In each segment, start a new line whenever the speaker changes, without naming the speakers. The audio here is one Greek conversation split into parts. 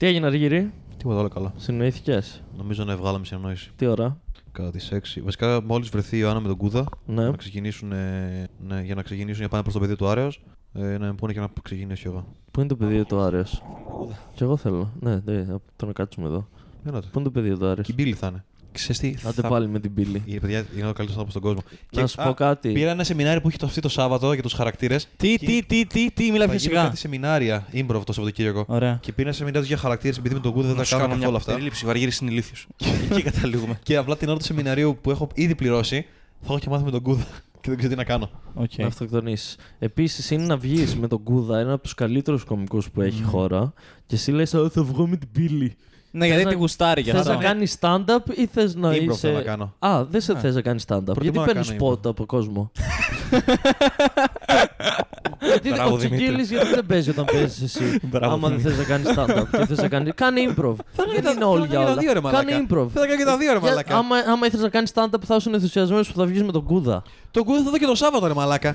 Τι έγινε, Αργύρι,
Τίποτα άλλο καλά.
συνοήθηκες;
Νομίζω να βγάλαμε συνεννόηση.
Τι ώρα;
Κατά τις 6. Βασικά, μόλις βρεθεί η Ιωάννα με τον Κούδα
Ναι.
να ξεκινήσουν, ε, ναι, για να ξεκινήσουν για να πάνε προς το πεδίο του Άρεος, ε, να μου πούνε και να ξεκινήσω εγώ.
Πού είναι το πεδίο του Άρεος; Κι εγώ θέλω. Ναι, ναι, το να κάτσουμε εδώ.
Έλατε.
Πού είναι το πεδίο του Άρεος;
Και η Μπίλη θα είναι.
Ξέρεις τι,
Άντε
θα-
πάλι με την πύλη.
Η παιδιά είναι ο καλύτερος άνθρωπος στον κόσμο.
Να σου πω κάτι.
Πήρα ένα σεμινάριο που έχει το αυτή το Σάββατο για τους χαρακτήρες.
Τι, τι, τι, τι, τι, μιλά
Θα
πιο
γίνουν
σιγά.
κάτι σεμινάρια improv το Σαββατοκύριακο.
Ωραία.
Και πήρα ένα σεμινάριο για χαρακτήρες επειδή με τον Κούδα δεν
Να
τα
σου
κάνω
κάνω
καθόλου
μια
αυτά.
περίληψη. Ο Αργύρης είναι ηλίθιος. Εκεί καταλήγουμε.
Και απλά την ώρα του σεμιναρίου που έχω ήδη πληρώσει, θα έχω και μάθει με τον Κούδα και δεν ξέρω τι να κάνω.
Οκ.
Να αυτοκτονήσεις. Επίσης είναι να βγεις με τον Κούδα, ένα από τους καλύτερους κωμικούς που έχει η χώρα, και εσύ λες: Θα βγω με την Μπίλη.
Ναι, γιατί
να-
τη γουστάρει για
Θες
αυτό.
να κάνει stand-up ή θες να
Improv
είσαι.
θέλω να κάνω.
Α, δεν σε
Ναι.
θες να κάνεις stand-up.
Προτιμώ
Γιατί
να
παίρνεις
κάνω
spot από κόσμο; γιατί
Μπράβο,
ο
Δημήτρη.
Τσιγκίλης γιατί δεν παίζει όταν παίζεις εσύ.
Μπράβο,
άμα δεν θες να κάνεις stand-up και θες να κάνει. Κάνε improv. Δεν είναι όλοι για όλα.
δύο ρε
Κάνε
μαλάκα.
improv.
Θέλω να κάνω και τα δύο ρε
Για-
μαλάκα.
Άμα, άμα ήθελες να κάνεις stand-up, θα ήσουν ενθουσιασμένος που θα βγεις με τον Κούδα.
Τον Κούδα θα δω και το Σάββατο ρε μαλάκα.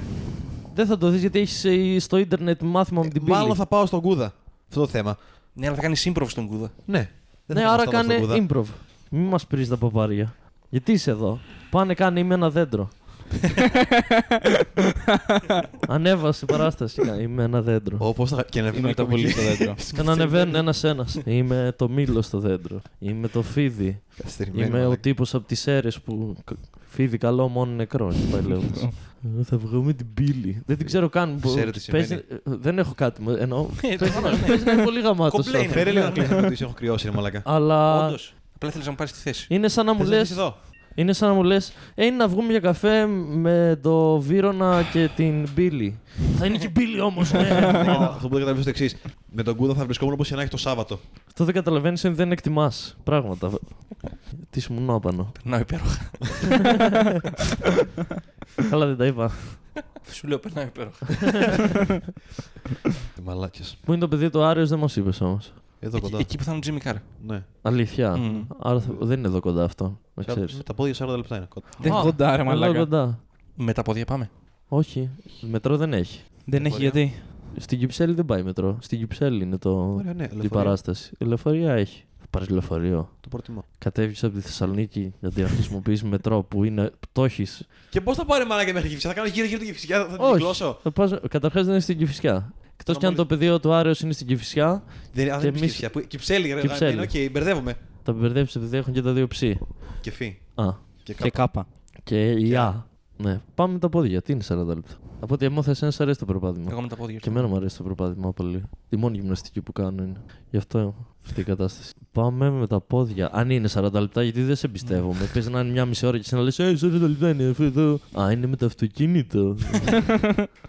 Δεν θα το δεις γιατί έχεις στο ίντερνετ μάθημα με την πύλη.
Μάλλον θα πάω στον Κούδα. Αυτό το θέμα.
Ναι, αλλά θα κάνεις improv στον κούδα.
Ναι. Δεν
Ναι,
θα
άρα
πάω στον
κάνε
Κούδα.
improv. Μην μας πει τα παπάρια. Γιατί είσαι εδώ; Πάνε κάνε είμαι ένα δέντρο. Ανέβασε παράσταση. κάνε, Είμαι ένα δέντρο.
Ω, πώς θα... Και να
Είναι
βγουν
το πολύ στο δέντρο.
Και να ανεβαίνουν ένα-ένα. Είμαι το μήλο στο δέντρο. Είμαι το φίδι.
Καθυστερημένο,
Είμαι ο
μαλάκα.
τύπος από τις αίρε που. κ- Φίδι καλό, μόνο νεκρό. και πάει λέγοντας. Ε, Θα βγω με την πύλη. Δεν την ξέρω καν. που-
Ξέρετε τι
παίζει-
σημαίνει.
ε, Δεν έχω κάτι. μου- Εννοώ.
Ε,
Παίζει
προφανώς, ναι.
παίζει να είναι πολύ γαμάτος.
Κομπλέ είναι.
Φέρε λίγο να κλείσει να ρωτήσει, έχω κρυώσει ρε μαλάκα.
Αλλά
Όντως. Απλά θέλει να μου πάρει τη θέση.
είναι σαν να μου
Θες να
λε.
Έρθεις εδώ.
Είναι σαν να μου λες: Ε, είναι να βγούμε για καφέ με το Βύρονα και την Μπίλη. θα είναι και η Μπίλη όμως, ναι.
Αυτό που δεν καταλαβαίνω το εξής. Με τον Κούδα θα βρισκόμουν όπως να έχει το Σάββατο.
Αυτό δεν καταλαβαίνεις ότι δεν εκτιμάς πράγματα. Τι σου μου άπανο.
Περνάω υπέροχα.
Καλά, δεν τα είπα.
Σου λέω περνάω υπέροχα.
Μαλάκες.
Πού είναι το παιδί του Άριος, δεν μας είπες όμως.
Εδώ
Εκεί-
κοντά.
Εκεί που θα είναι ο Τζίμι Κάρ.
Ναι.
Αλήθεια.
Μμμ.
Άρα θα- δεν είναι εδώ κοντά αυτό. Να
Σαν-
ξέρεις.
Με τα πόδια 40 λεπτά είναι. κοντά.
Δεν
Α,
κοντά, ρε
Εδώ
μαλάκα.
κοντά.
Με τα πόδια πάμε.
Όχι. Μετρό δεν έχει.
Δεν έχει
Λεωφορείο.
γιατί.
Στην Κυψέλη δεν πάει μετρό. Στην Κυψέλη είναι το...
Ωραία, ναι,
η
λεωφορείο.
παράσταση. Η λεωφορεία έχει. Θα πάρεις λεωφορείο.
Το προτιμώ.
Κατέβεις από τη Θεσσαλονίκη γιατί να χρησιμοποιήσεις μετρό που είναι. Το έχεις.
Και πώς θα πάρει μαλάκα μέχρι Κυφσιά, θα κάνω γύρω γύρω την Κυφσιά, θα την
Όχι.
κυκλώσω.
Καταρχάς δεν είναι στην Κυφυσιά. Εκτός
Να
κι αν
μόλις-
το πεδίο του Άριο είναι στην Κυφυσιά,
Δεν αν
Και
δεν είναι
εμείς-
Κυφσιά. που- Κυψέλη, ρε.
Κυψέλη.
είναι, Οκ, μπερδεύομαι.
θα μπερδέψει επειδή έχουν και τα δύο ψή.
Και φι.
Α.
Και
Και
κάπου.
κάπα.
Και η
Και
Α. Ναι. Πάμε με τα πόδια. Τι είναι 40 λεπτά. Από ό,τι έμαθα, εσένα σ' αρέσει το περπάτημα.
Εγώ με τα πόδια.
Και εμένα μου αρέσει το περπάτημα πολύ. Η μόνη γυμναστική που κάνω είναι. Γι' αυτό αυτή η κατάσταση. Πάμε με τα πόδια. Αν είναι 40 λεπτά, γιατί δεν σε εμπιστεύομαι. Πες να είναι μια μισή ώρα και εσύ να λες Ε, 40 λεπτά είναι αυτό εδώ. Α, είναι με το αυτοκίνητο.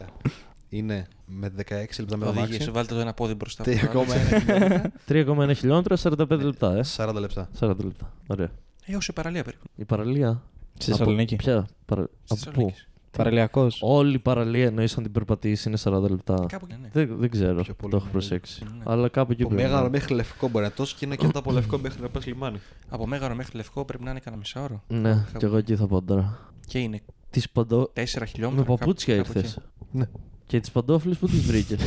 Είναι με 16 λεπτά με το
Οδήγησε,
αμάξι.
βάλτε το ένα πόδι μπροστά. από το άλλο.
3,1
3,1 χιλιόμετρα, 45 λεπτά, ε.
40 λεπτά.
40 λεπτά. Ωραία.
Ε, όσο η παραλία περίπου.
Η παραλία.
Στη
Από-
Θεσσαλονίκη.
Ποια; Παρα...
Στη
Από πού;
Θεσσαλονίκη.
Παραλιακός.
Όλη η παραλία εννοείς αν την περπατήσεις είναι 40 λεπτά.
Κάπου και ναι.
Δεν, δεν ξέρω.
Πιο πολύ
Το έχω
είναι.
προσέξει.
Ναι.
Αλλά κάπου εκεί
Από
πρέπει. να
Μέγαρο
είναι.
μέχρι Λευκό μπορεί να τόσο και είναι και μετά από Λευκό μέχρι να πας λιμάνι.
Από Μέγαρο μέχρι Λευκό πρέπει να είναι κανένα μισάωρο.
Ναι, κι εγώ εκεί θα πάω τώρα.
Και είναι
Τις παντό.
4 χιλιόμετρα.
Με παπούτσια
κάπου- κάπου
ήρθε.
Ναι.
Και τις παντόφλες που τις βρήκες.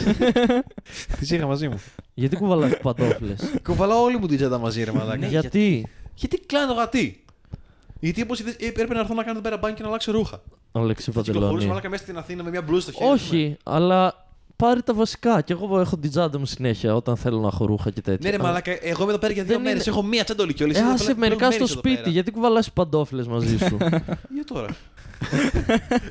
Τις είχα μαζί μου.
Γιατί κουβαλάς παντόφλες;
Κουβαλάω όλη μου την τσάντα μαζί, ρε μαλάκα.
Γιατί;
Γιατί κλάνω το γατί. Γιατί όπως έπρεπε να έρθω να κάνω εδώ πέρα μπάνι και να αλλάξω ρούχα.
Αλέξης
Θα κυκλοφορούσα
Παντελόνι.
μαλάκα μέσα στην Αθήνα με μια μπλούζα στο χέρι.
Όχι, αλλά πάρει τα βασικά. Κι εγώ έχω την τσάντα μου συνέχεια όταν θέλω να έχω ρούχα και τέτοια.
Ναι, ρε μαλάκα, εγώ είμαι εδώ πέρα για δύο
Δεν
μέρες.
είναι-
Έχω μία τσάντολη κιόλα.
Ε, άσε μερικά στο σπίτι. Γιατί κουβαλάς παντόφλες μαζί σου;
Για τώρα.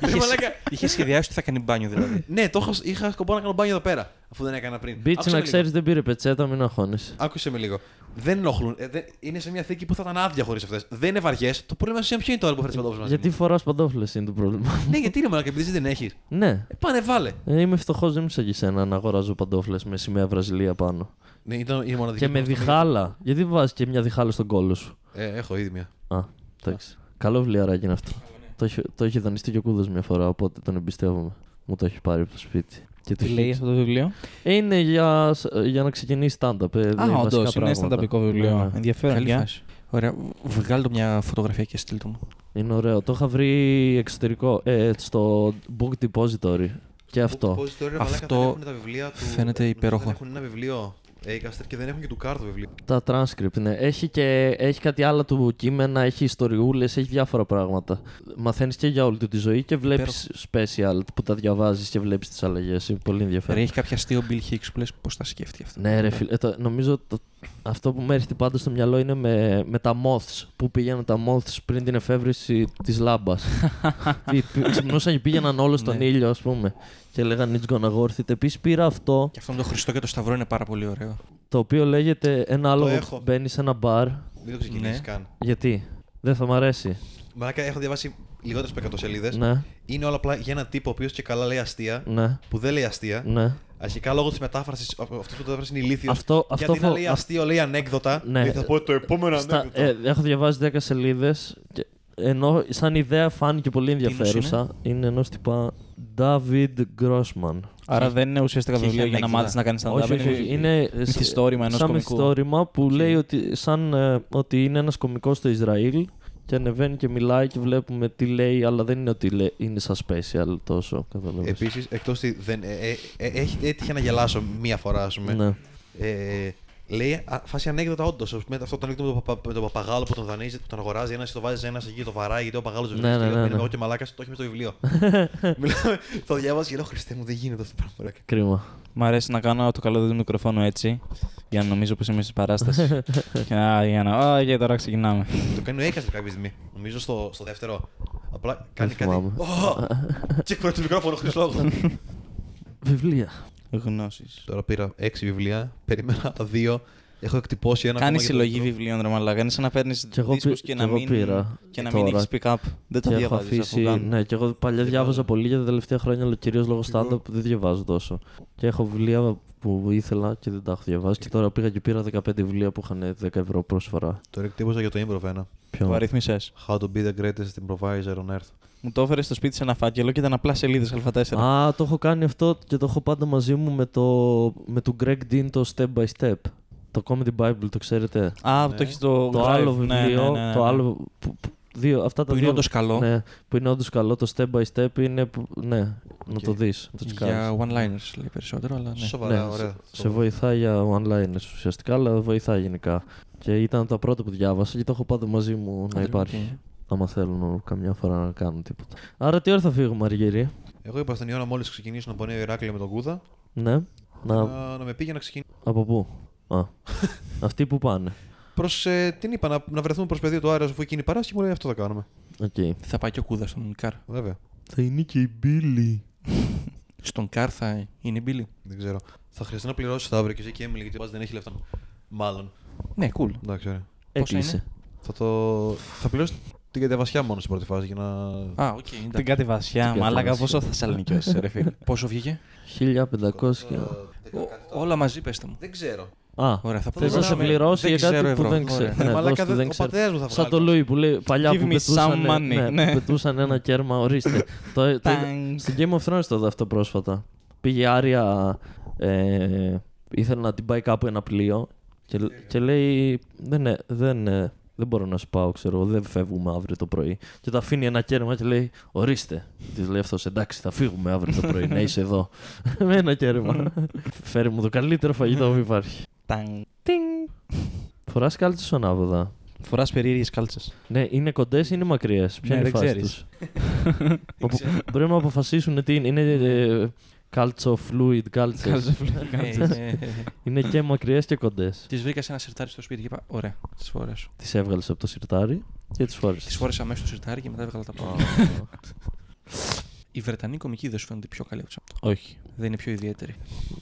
Είχε-
μαλάκα.
Είχες σχεδιάσει ότι θα κάνει μπάνιο δηλαδή.
Ναι, το είχα, είχα σκοπό να κάνω μπάνιο εδώ πέρα. Αφού δεν έκανα πριν.
Μπίτσι
Άκουσε
να
με λίγο.
ξέρεις δεν πήρε πετσέτα, μην αγχώνεσαι.
Άκουσε με λίγο. Δεν ενοχλούν. Ε, δεν- είναι σε μια θήκη που θα ήταν άδεια χωρίς αυτές. Δεν είναι βαριές. Το πρόβλημα σου ποιο είναι τώρα που φέρνει παντόφλες μαζί;
Γιατί
μου;
φοράς παντόφλες είναι το πρόβλημα.
Ναι, γιατί είναι μαλάκα, επειδή εσύ δεν έχεις.
ναι.
Ε, πάνε, βάλε.
Ε, είμαι φτωχός, δεν είμαι σαν και εσένα να αγοράζω παντόφλες με σημαία Βραζιλία πάνω.
Ναι, ήταν η μοναδική.
Και με
που αυτό
διχάλα. Γιατί βάζεις και μια διχάλα στον κόλο σου;
Ε, έχω ήδη μια.
Α, εντάξει. Καλό βιβλιαράκι είναι αυτό. Το έχει, το έχει δανειστεί και ο Κούδας μια φορά, οπότε τον εμπιστεύομαι. Μου το έχει πάρει από το σπίτι. Και το
Τι
έχει-
λέει αυτό το βιβλίο;
Ε, είναι για, για να ξεκινήσει stand-up. Ε, λέει
Α,
βασικά
όντως, είναι
πράγματα.
stand-upικό βιβλίο.
Ναι, ναι.
Ενδιαφέρον.
Καλή
για.
φάση. Ωραία. Βγάλω το μια φωτογραφία και στείλ το μου.
Είναι ωραίο. Το είχα βρει εξωτερικό. Ε, στο Book Depository. Και αυτό.
Book Depository, ρε,
Αυτό
μαλάκα, δεν έχουν τα βιβλία του.
φαίνεται
νομίζω
υπέροχο.
Δεν έχουν ένα βιβλίο Acaster και δεν έχουν και του κάρτο βιβλίο.
Τα transcript, ναι. Έχει και έχει κάτι άλλο του κείμενα, έχει ιστοριούλες, έχει διάφορα πράγματα. Μαθαίνεις και για όλη του τη ζωή και βλέπεις special που τα διαβάζεις και βλέπεις τις αλλαγές. Είναι πολύ
Ρε,
ενδιαφέρον.
έχει κάποια αστείο Bill Hicks που λες πώς τα σκέφτηκε αυτό;
Ναι, ρε φίλε. το- νομίζω το, αυτό που μου έρχεται πάντα στο μυαλό είναι με, με τα moths. Που πήγαιναν τα moths πριν την εφεύρεση της λάμπας. Ξυπνούσαν και πήγαιναν όλος στον
Ναι.
ήλιο, ας πούμε. Και λέγανε It's gonna worth it. Επίσης πήρα αυτό
Και αυτό με το Χριστό και το Σταυρό είναι πάρα πολύ ωραίο.
το οποίο λέγεται ένα άλλο.
έχω.
Μπαίνεις σε ένα μπαρ.
Μην το ξεκινήσεις
Ναι.
καν.
Γιατί; Δεν θα μ' αρέσει.
Μαλάκα, έχω διαβάσει λιγότερες από 100 σελίδες.
Ναι,
Είναι όλα απλά για έναν τύπο ο οποίος και καλά λέει αστεία,
ναι,
που δεν λέει αστεία.
ναι.
Αρχικά λόγω της μετάφρασης, αυτός που το μετάφρασε είναι ηλίθιος.
Αυτό-
και
αυτό
αντί να
φο-
λέει
αυ-
αστείο, λέει ανέκδοτα.
Ναι.
Και θα πω το επόμενο
Στα,
ανέκδοτο.
ε, έχω διαβάσει 10 σελίδες. Ενώ σαν ιδέα φάνηκε πολύ
Τίνος
ενδιαφέρουσα. Είναι; Ενός τυπά David Grossman.
Άρα δεν είναι ουσιαστικά
και
βιβλίο
έχει
για να
ανέκδοτα.
μάθεις να κάνεις stand-up.
Όχι, όχι, όχι. Είναι
μυθιστόρημα ενός
σαν
κωμικού.
μυθιστόρημα που λέει ότι, σαν, ε, ότι είναι ένας κωμικός στο Ισραήλ και ανεβαίνει και μιλάει και βλέπουμε τι λέει, αλλά δεν είναι ότι λέει, είναι σαν special τόσο. Καταλαβαίνεις.
Επίσης, εκτός ότι δεν. Ε, ε, ε, έχει- έτυχε να γελάσω μία φορά, ας πούμε.
Ναι.
Ε, λέει α, φάση ανέκδοτα όντως. Αυτό το ανέκδοτο με, το παπα- με τον παπαγάλο που τον δανείζει, που τον αγοράζει ένας, το βάζει ένα εκεί, το βαράει γιατί ο παπαγάλος δεν
Ναι, ναι, ναι, ναι.
Εγώ και μαλάκας το έχει με στο βιβλίο. Μιλάμε, το διάβαζα και λέω Χριστέ μου, δεν γίνεται αυτό το πράγμα. ρε».
Κρίμα.
Μ' αρέσει να κάνω το καλό του μικροφόνου έτσι, για να νομίζω πως είμαι στην παράσταση. και να, για να, α, και τώρα ξεκινάμε.
Το κάνει ο Έκαστερ κάποια στιγμή. Νομίζω στο, στο δεύτερο. Απλά κάνει κάτι.
θυμάμαι.
Ω! Και εκπρέπει το μικρόφωνο χωρί λόγο.
Βιβλία.
Γνώσεις.
Τώρα πήρα έξι βιβλία. Περίμενα δύο. Έχω εκτυπώσει ένα.
Κάνει
ακόμα για το
συλλογή
δεύτερο.
βιβλίων, ρε μαλάκα. Είναι σαν να παίρνεις
Κι εγώ
δίσκους
πή-
και
κι
να
εγώ
μην,
πήρα
και να
τώρα.
μην έχεις pick-up. Δεν το
Και έχω
διαβάζεις αφού
αφήσει.
κάνουν.
Ναι, και εγώ παλιά διάβαζα πολύ για τα τελευταία χρόνια, αλλά κυρίως λόγω stand-up δεν διαβάζω τόσο. Και έχω βιβλία που ήθελα και δεν τα έχω διαβάσει. Και τώρα πήγα και πήρα 15 βιβλία που είχαν 10 ευρώ πρόσφορα.
Τώρα εκτύπωσα για το improv ένα.
Το
Ποιο.
αριθμίσες.
How to be the greatest improviser on earth.
Μου το έφερε στο σπίτι σε ένα φάκελο και ήταν απλά σελίδες Α4.
Α, το έχω κάνει αυτό και το έχω πάντα μαζί μου με το, με του Greg Dean το Step by Step. Το Comedy Bible, το ξέρετε.
Α,
Ναι.
το έχεις το.
Το
Drive.
άλλο
Ναι, ναι,
βιβλίο,
ναι, ναι,
το
ναι.
άλλο. Που, που- δύο, αυτά τα
Που είναι
δύο.
όντως καλό.
Ναι, που είναι όντως καλό. Το Step by Step είναι. που- ναι, να το δεις. Να το τσεκάρεις.
Για one-liners λέει περισσότερο, αλλά ναι.
Σοβαρά,
Ναι,
ωραία.
Σε βοηθάει για one-liners ουσιαστικά, αλλά βοηθάει γενικά. Και ήταν τα πρώτα που διάβασα και το έχω πάντα μαζί μου να
Άντε,
υπάρχει.
Οκ.
Άμα θέλουν καμιά φορά να κάνουν τίποτα. Άρα τι ώρα θα φύγουμε, Αργύρι.
Εγώ είπα στην Ιωάννα μόλις ξεκινήσουν από Νέο Ηράκλειο με τον Κούδα
Ναι. Να...
να, να με πήγε να ξεκινήσει.
Από πού; Α. Αυτοί που πάνε.
Προς ε, την είπα να, να βρεθούμε προς πεδίο του Άρεο αφού εκείνη η παράσταση μου λέει αυτό θα κάνουμε.
Οκ.
Θα πάει και ο Κούδας στον Καρ.
Βέβαια.
Θα είναι και η Μπίλη.
Στον Καρ θα είναι η Μπίλη.
Δεν ξέρω. Θα χρειαστεί να πληρώσεις το αύριο και εσύ και Έμιλι γιατί ο Μπάς δεν έχει λεφτά. Μάλλον.
Ναι, cool.
Εντάξει, ωραία.
Έκλεισε.
Θα, το... θα πληρώσει την κατεβασιά μόνο στην πρώτη φάση για να.
Α, οκ.
Την
εντάξει.
κάτι βασιά,
Την
μαλάκα
κατεβασιά.
πόσο Θεσσαλονίκη ρε φίλε.
Πόσο βγήκε;
1500.
Ό- Όλα μαζί πέστε μου.
Δεν ξέρω.
Α,
Ωραία, θα
θες να σε
πληρώσουμε-
πληρώσει
δεν
για κάτι
ξέρω
που
ευρώ.
δεν ξέρεις.
Ωραία.
Ναι,
Μαλάκα,
δώσ' του,
δεν-
δεν
ο
ξέρω.
πατέρας μου θα
Σαν
βγάλει.
το Λούι που λέει παλιά
Give
που
me
πετούσαν,
some money.
ναι,
Ναι.
που πετούσαν ένα κέρμα, ορίστε. το, το,
Τάγκ.
στο Game of Thrones το είδα αυτό πρόσφατα. Πήγε η Άρια, ε, ήθελε να την πάει κάπου ένα πλοίο και, και λέει δεν, ε, δεν, ε, δεν μπορώ να σου πάω, ξέρω, εγώ, δεν φεύγουμε αύριο το πρωί. Και το αφήνει ένα κέρμα και λέει ορίστε. Της λέει αυτός εντάξει θα φύγουμε αύριο το πρωί, να είσαι εδώ. Με ένα κέρμα. Φέρει μου το καλύτερο φαγητό που υπάρχει.
Τάγκ.
Φοράς κάλτσες ανάποδα.
Φοράς περίεργες κάλτσες.
Ναι, είναι κοντές ή είναι μακριές; Ποια
Ναι,
είναι η
δεν
φάση
ξέρεις.
τους; Όπου Πρέπει να αποφασίσουν τι είναι. Είναι ε, κάλτσο fluid κάλτσε. είναι και μακριές και κοντές.
Τη βρήκα σε ένα σιρτάρι στο σπίτι και είπα: Ωραία, τις φορέσω.
Τις έβγαλες από το σιρτάρι και τις φόρεσε.
Τις φόρεσα μέσα στο σιρτάρι και μετά έβγαλα τα πρώτα. Η Βρετανή κομική δεν σου φαίνονται πιο καλή από τους αυτό.
Όχι.
Δεν είναι πιο ιδιαίτερη.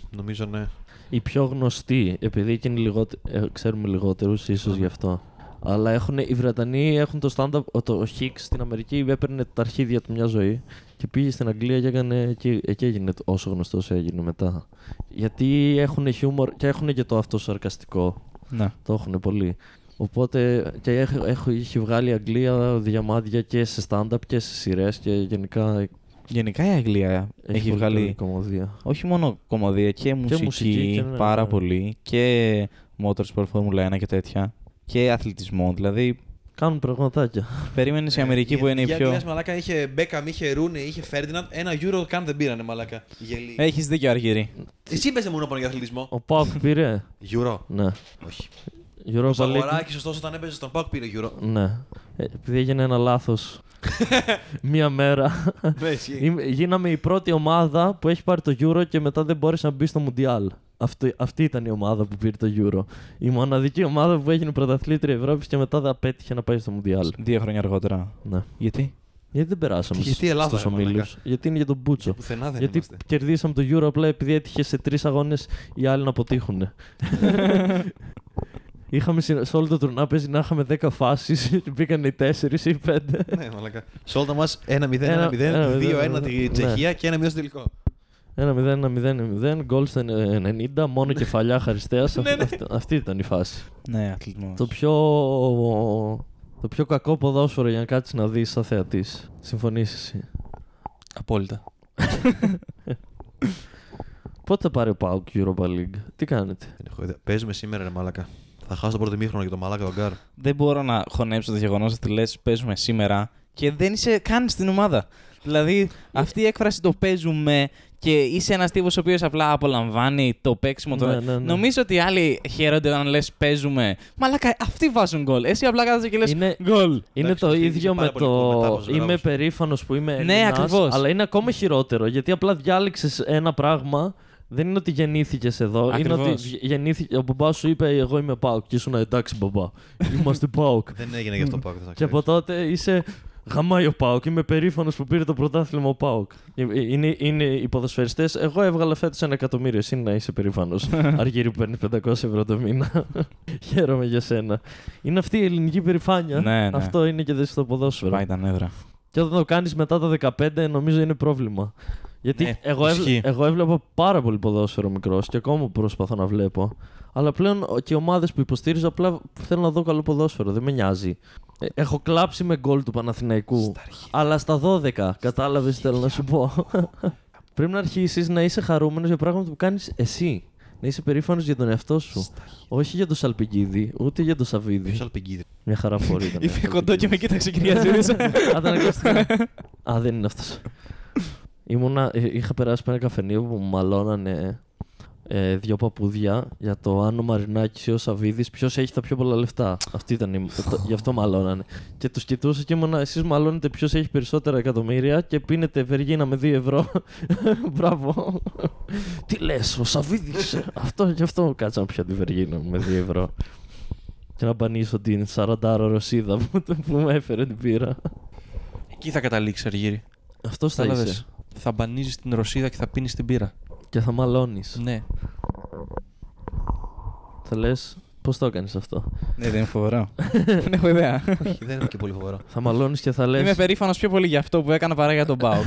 Νομίζω ναι.
Οι πιο γνωστοί, επειδή εκείνοι λιγότε, ε, ξέρουμε λιγότερους, ίσως γι' αυτό. Αλλά έχουν, οι Βρετανοί έχουν το stand-up. Το Hicks στην Αμερική έπαιρνε τα αρχίδια του μια ζωή και πήγε στην Αγγλία και έκανε. Εκεί, εκεί έγινε το- όσο γνωστός έγινε μετά. Γιατί έχουν χιούμορ και έχουν και το αυτό σαρκαστικό.
Ναι.
Το έχουν πολύ. Οπότε και έχω, έχω, έχει βγάλει η Αγγλία διαμάντια και σε stand-up και σε σειρές και γενικά
Γενικά η Αγγλία έχει,
πολύ καλή
βγάλει
κομμωδία.
όχι μόνο κομμωδία και μουσική,
μουσική και ναι,
πάρα
ναι.
πολύ και motorsport Formula 1 και τέτοια και αθλητισμό. Δηλαδή
Κάνουν πραγματάκια.
Περίμενες η Αμερική που είναι η
Η
πιο.
Αγγλίας, μαλάκα είχε Μπέκαμ, είχε Ρούνε, είχε Φέρντιναντ. Ένα Euro καν δεν πήρανε μαλάκα. Οι γελοί.
Έχεις δίκιο, Αργυρή.
Εσύ παίζε μόνο πάνω για αθλητισμό.
Ο Πάουκ πήρε.
Euro.
Ναι.
Όχι. Ο
Europa League.
Ζαγοράκης ωστόσο όταν έπαιζε στον Πάουκ πήρε Euro.
Ναι. Ε, επειδή έγινε ένα λάθος. Μία μέρα.
Ναι, ισχύει.
Είμαι- Γίναμε η πρώτη ομάδα που έχει πάρει το Euro και μετά δεν μπόρεσε να μπει στο Mundial. Αυτή, αυτή ήταν η ομάδα που πήρε το Euro. Η μοναδική ομάδα που έγινε πρωταθλήτρια Ευρώπης και μετά δεν απέτυχε να πάει στο Mundial.
Δύο χρόνια αργότερα.
Ναι.
Γιατί;
Γιατί δεν περάσαμε
Γιατί η Ελλάδα,
στους
ρε μαλάκα.
ομίλους. Γιατί είναι για τον Μπούτσο.
Πουθενά δεν
Γιατί
είμαστε.
κερδίσαμε το Euro απλά επειδή έτυχε σε τρεις αγώνες οι άλλοι να αποτύχουν. Είχαμε συ- σε όλο το τουρνά παίζει να είχαμε 10 φάσεις. Μπήκαν οι 4 ή οι 5.
Ναι, μαλάκα. Σε όλα μα 1-0,
Ένα-
1-0,
ένα-
2-1
ναι.
τη Τσεχία και 1-0 στο τελικό.
1-0-1-0-0. Γκολ στα 90. Μόνο κεφαλιά χαριστέα.
Ναι, ναι.
Αυτή ήταν η φάση.
Ναι, αθλητισμός.
Το πιο, το πιο κακό ποδόσφαιρο για να κάτσεις να δεις σαν θεατής. Συμφωνείς εσύ;
Απόλυτα.
Πότε θα πάρει ο Πάουκ Europa League; Τι κάνετε;
Δεν έχω ιδέα. Παίζουμε σήμερα, ρε μαλάκα. Θα χάσω το πρώτο μήχρονο για το μαλάκα τον Γκάρ.
Δεν μπορώ να χωνέψω το γεγονός ότι λες παίζουμε σήμερα και δεν είσαι καν στην ομάδα. Δηλαδή, αυτή η έκφραση το παίζουμε και είσαι ένας τύπος ο οποίος απλά απολαμβάνει το παίξιμο.
Ναι,
το...
ναι, ναι.
Νομίζω ότι οι άλλοι χαίρονται όταν λες παίζουμε. Μαλάκα, αυτοί βάζουν γκολ. Εσύ απλά κάθεσαι και λες
Είναι-
γκολ.
Είναι
Εντάξει,
το
είχε
ίδιο
πάρα
με
πολύ cool
το.
μετάβαση,
Είμαι
μπράβο.
περήφανος που είμαι
Ναι,
Έλληνας,
ακριβώς.
Αλλά είναι ακόμα χειρότερο γιατί απλά διάλεξες ένα πράγμα. Δεν είναι ότι γεννήθηκες εδώ. Είναι
Ακριβώς.
ότι γε- γεννήθηκε. Ο μπαμπάς σου είπε: Εγώ είμαι Πάουκ. Και ήσουν εντάξει, μπαμπά. Είμαστε Πάουκ.
Δεν έγινε γι' αυτό Πάουκ. θα
και
ξέρεις.
από τότε είσαι. Γαμάει ο Πάουκ. Είμαι περήφανος που πήρε το πρωτάθλημα ο Πάουκ. Ε, ε, Είναι, είναι οι ποδοσφαιριστές. Εγώ έβγαλα φέτος ένα εκατομμύριο. Εσύ να είσαι περήφανος. Αργύρι που παίρνεις 500 ευρώ το μήνα. Χαίρομαι για σένα. Είναι αυτή η ελληνική περηφάνεια.
Ναι, ναι.
Αυτό είναι και δε στο ποδόσφαιρο.
Πάει τα νεύρα.
Και όταν το κάνεις μετά τα 15, νομίζω είναι πρόβλημα. Γιατί
Ναι,
εγώ, έβλε-
ισχύει.
εγώ έβλεπα πάρα πολύ ποδόσφαιρο μικρός και ακόμα προσπαθώ να βλέπω. Αλλά πλέον ο- και οι ομάδες που υποστήριζα απλά θέλω να δω καλό ποδόσφαιρο. Δεν με νοιάζει. Ε, Έχω κλάψει με γκολ του Παναθηναϊκού. αλλά στα 12. Κατάλαβες τι θέλω να σου πω. Πρέπει να αρχίσεις να είσαι χαρούμενος για πράγματα που κάνεις εσύ. Να είσαι περήφανος για τον εαυτό σου. Όχι για τον Σαλπικίδη, ούτε για τον Σαββίδη.
Ποιος αλπιγγίδι.
Μια χαραφορή ήταν.
Ήρθε κοντό και με κοίταξε κυρία Ζήρισα.
Αναγκαστικά. Α, δεν είναι αυτός. Ήμουνα, ε, είχα περάσει από ένα καφενείο που μου μαλώνανε ε, δύο παππούδια για το αν ο Μαρινάκης ή ο Σαββίδης ποιος έχει τα πιο πολλά λεφτά; Αυτή ήταν η, το- γι' αυτό μαλώνανε. Και τους κοιτούσα και ήμουνα, εσείς μαλώνετε ποιος έχει περισσότερα εκατομμύρια και πίνετε βεργίνα με 2 ευρώ. Μπράβο. Τι λες, ο Σαββίδης. αυτό γι' αυτό κάτσα να πιω τη βεργίνα μου με 2 ευρώ. Και να μπανίσω την 40 Ρωσίδα που, που μου έφερε την πύρα.
Εκεί θα καταλήξει, Αργύρι.
Αυτός θα
Κατάλαβες.
είσαι.
Θα μπανίζεις την Ρωσίδα και θα πίνεις την πύρα.
Και θα μαλώνεις.
Ναι.
Θα λες, πώς το έκανες αυτό;
Ναι, δεν είναι φοβερό. Δεν έχω ιδέα.
Όχι, δεν είναι και πολύ φοβερό.
Θα μαλώνεις και θα λες.
Είμαι περήφανος πιο πολύ για αυτό που έκανα παρά για τον Πάοκ.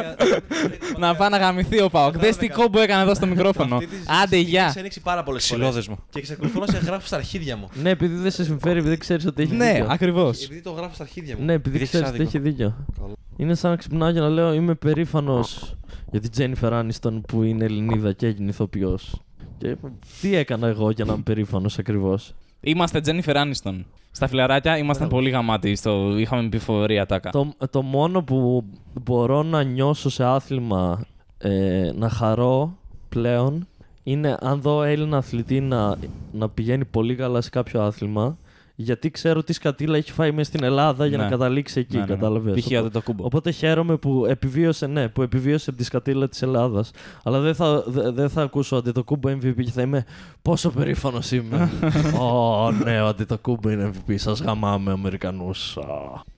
να πάει να γαμηθεί ο Πάοκ. Δες τι κόμπο έκανε εδώ στο μικρόφωνο.
Αυτή τη
Άντε,
συζήτηση
γεια.
Έχει ανοίξει πάρα πολλές φορέ.
Ξυλόδεσμο.
Και εξακολουθώ να σε γράφω στα αρχίδια μου.
Ναι, επειδή δεν σε συμφέρει, επειδή ξέρεις ότι έχει
Ναι,
δίκιο.
ακριβώς.
Επειδή το γράφω στα αρχίδια μου.
Ναι, επειδή
Έχεις
ξέρεις ότι
άδικο.
έχει δίκιο.
Καλά.
Είναι σαν να ξυπνάω και να λέω Είμαι περήφανος για την Τζένιφερ Άνιστον που είναι Ελληνίδα και έγινε ηθοποιός. Και τι έκανα εγώ για να είμαι περήφανος ακριβώς;
Είμαστε Τζένιφερ Άνιστον. Στα φιλαράκια ήμασταν πολύ γαμάτοι. Στο... Είχαμε πει φοβερή ατάκα.
Το, το μόνο που μπορώ να νιώσω σε άθλημα ε, να χαρώ πλέον είναι αν δω Έλληνα αθλητή να, να πηγαίνει πολύ καλά σε κάποιο άθλημα γιατί ξέρω τι σκατήλα έχει φάει μέσα στην Ελλάδα για
Ναι.
να καταλήξει εκεί,
Ναι, ναι, ναι.
κατάλαβες.
Π.χ.
Οπότε-
το κούμπο.
Οπότε χαίρομαι που επιβίωσε, ναι, που επιβίωσε από τη σκατήλα της Ελλάδας. Αλλά δεν θα, δε- δεν θα ακούσω αντιτοκούμπο MVP και θα είμαι πόσο περήφανος είμαι. Ω, ναι, ο αντιτοκούμπο είναι MVP. Σας γαμάμε, Αμερικανούς.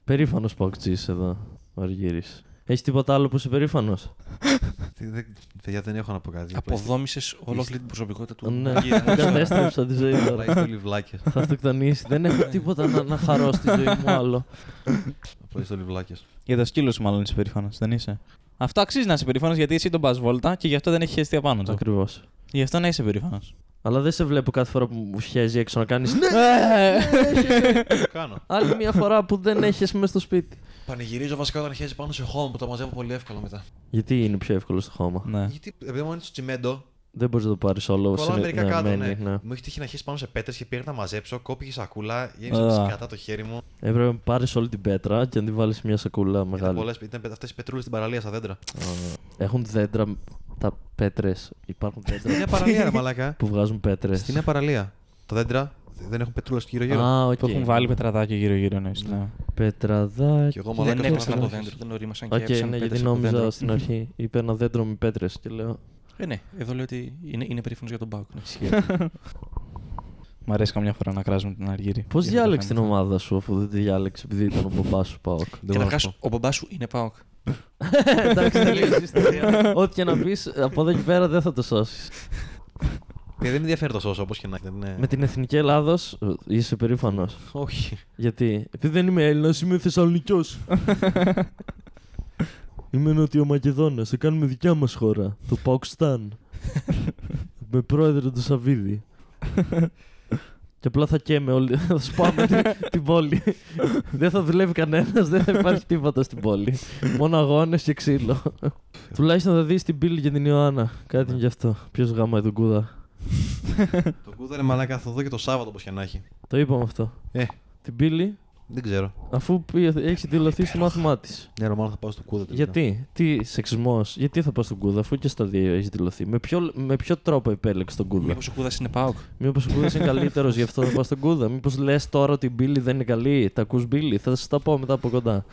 Περήφανος παοκτζή εδώ, ο Αργύρης. Έχεις τίποτα άλλο που είσαι περήφανος;
Τι- δεν- Παιδιά, δεν έχω να πω κάτι.
Αποδόμησες ολόκληρη την προσωπικότητα του.
Ναι,
Αργύρι.
κατέστρεψα τη ζωή μου.
Απλά είστε όλοι βλάκες.
Θα αυτοκτονήσει. Δεν έχω τίποτα να, να χαρώ στη ζωή μου άλλο.
Απλά είστε όλοι βλάκες.
Για το σκύλος σου, μάλλον είσαι περήφανος, δεν είσαι; Αυτό αξίζει να είσαι περήφανος γιατί εσύ τον πας βόλτα και γι' αυτό δεν έχει χεστεί απάνω του.
Ακριβώς.
Γι' αυτό να είσαι περήφανος.
Αλλά δεν σε βλέπω κάθε φορά που μου χέζει έξω να κάνεις. Ναι!
Το κάνω.
Άλλη μια φορά που δεν έχεις μέσα στο σπίτι.
Πανηγυρίζω βασικά όταν χέζει πάνω σε χώμα που το μαζεύω πολύ εύκολα μετά.
Γιατί είναι πιο εύκολο στο χώμα;
ναι.
Γιατί επειδή μου είναι στο τσιμέντο
Δεν μπορείς να το πάρεις όλο.
Κολλάμε
συνε-
μερικά
ναι,
κάτω,
μένει,
ναι.
ναι.
Μου έχει τύχει να χέσει πάνω σε πέτρες και πήγα να μαζέψω, κόπηκε σακούλα,
Α.
γέμισε κατά το χέρι μου.
Έπρεπε να πάρεις όλη την πέτρα και να την βάλεις σε μια σακούλα
Ήταν,
μεγάλη.
πολλές, ήταν αυτές οι πετρούλες στην παραλία στα δέντρα.
Α, Έχουν δέντρα τα πέτρες. Υπάρχουν
Στην
δέντρα
νέα παραλία, ρε μαλάκα.
που βγάζουν πέτρες.
Στην νέα παραλία. Τα δέντρα δεν έχουν πετρούλες γύρω-γύρω.
Α, οκ.
Που έχουν βάλει πετραδάκια γύρω-γύρω εννοείς. Ναι.
Πετραδάκι.
Και εγώ
Δεν
μαλάκα
έπεσαν
αυτό
το
που
δέντρο, δεν ορίμασαν και
Οκ,
έπεσαν
ναι,
πέτρες
γιατί
από το
νόμιζα
δέντρο.
στην αρχή. Είπε ένα δέντρο με πέτρες και λέω.
Ε, ναι, εδώ λέω ότι είναι, είναι περήφανος για τον ΠΑΟΚ. Ναι.
Μ' αρέσει καμιά φορά να κράζουμε την Αργύρι.
Πώς
Γιατί το
διάλεξε την
κάνει αυτό.
ομάδα σου αφού δεν τη διάλεξε επειδή ήταν ο μπαμπά σου Πάοκ;
Καταρχάς, ο μπαμπά σου είναι Πάουκ.
Εντάξει, τελείωσε η ιστορία. Ό,τι και να πεις από εδώ και πέρα δεν θα το σώσεις.
Ε, δεν ενδιαφέρει το σώσο όπως και να δεν είναι.
Με την εθνική Ελλάδος είσαι περήφανος.
Όχι.
Γιατί, επειδή δεν είμαι Έλληνας, είμαι Θεσσαλονικιός. είμαι Νότιο Μακεδόνας. Θα κάνουμε δικιά μας χώρα. Το Παουκστάν. με πρόεδρο το Σαββίδη. Και απλά θα καίμε όλοι. Θα σπάμε την, την πόλη. δεν θα δουλεύει κανένας, δεν θα υπάρχει τίποτα στην πόλη. Μόνο αγώνες και ξύλο. Τουλάχιστον θα δεις την πύλη και την Ιωάννα. Κάτι είναι γι' αυτό. Ποιος γάμα τον κούδα;
το κούδα ρε μαλάκα θα το δω και το Σάββατο όπως και να έχει.
Το είπαμε αυτό.
Ε,
Την πύλη,
δεν ξέρω.
αφού έχεις δηλωθεί στο μάθημά της.
Ναι, ρε, μάλλον θα πάω στο κούδα. τελικά.
Γιατί, τι σεξισμός, γιατί θα πα στον Κούδα, αφού και στα δύο έχεις δηλωθεί; Με ποιο, με ποιο τρόπο επέλεξε τον Κούδα;
Μήπως ο Κούδας είναι Πάουκ.
Μήπως ο Κούδας είναι καλύτερος, γι' αυτό θα πα στον Κούδα; Μήπως λες τώρα ότι η Μπίλη δεν είναι καλή; Τα ακούς Μπίλη, θα σας τα πω μετά από κοντά.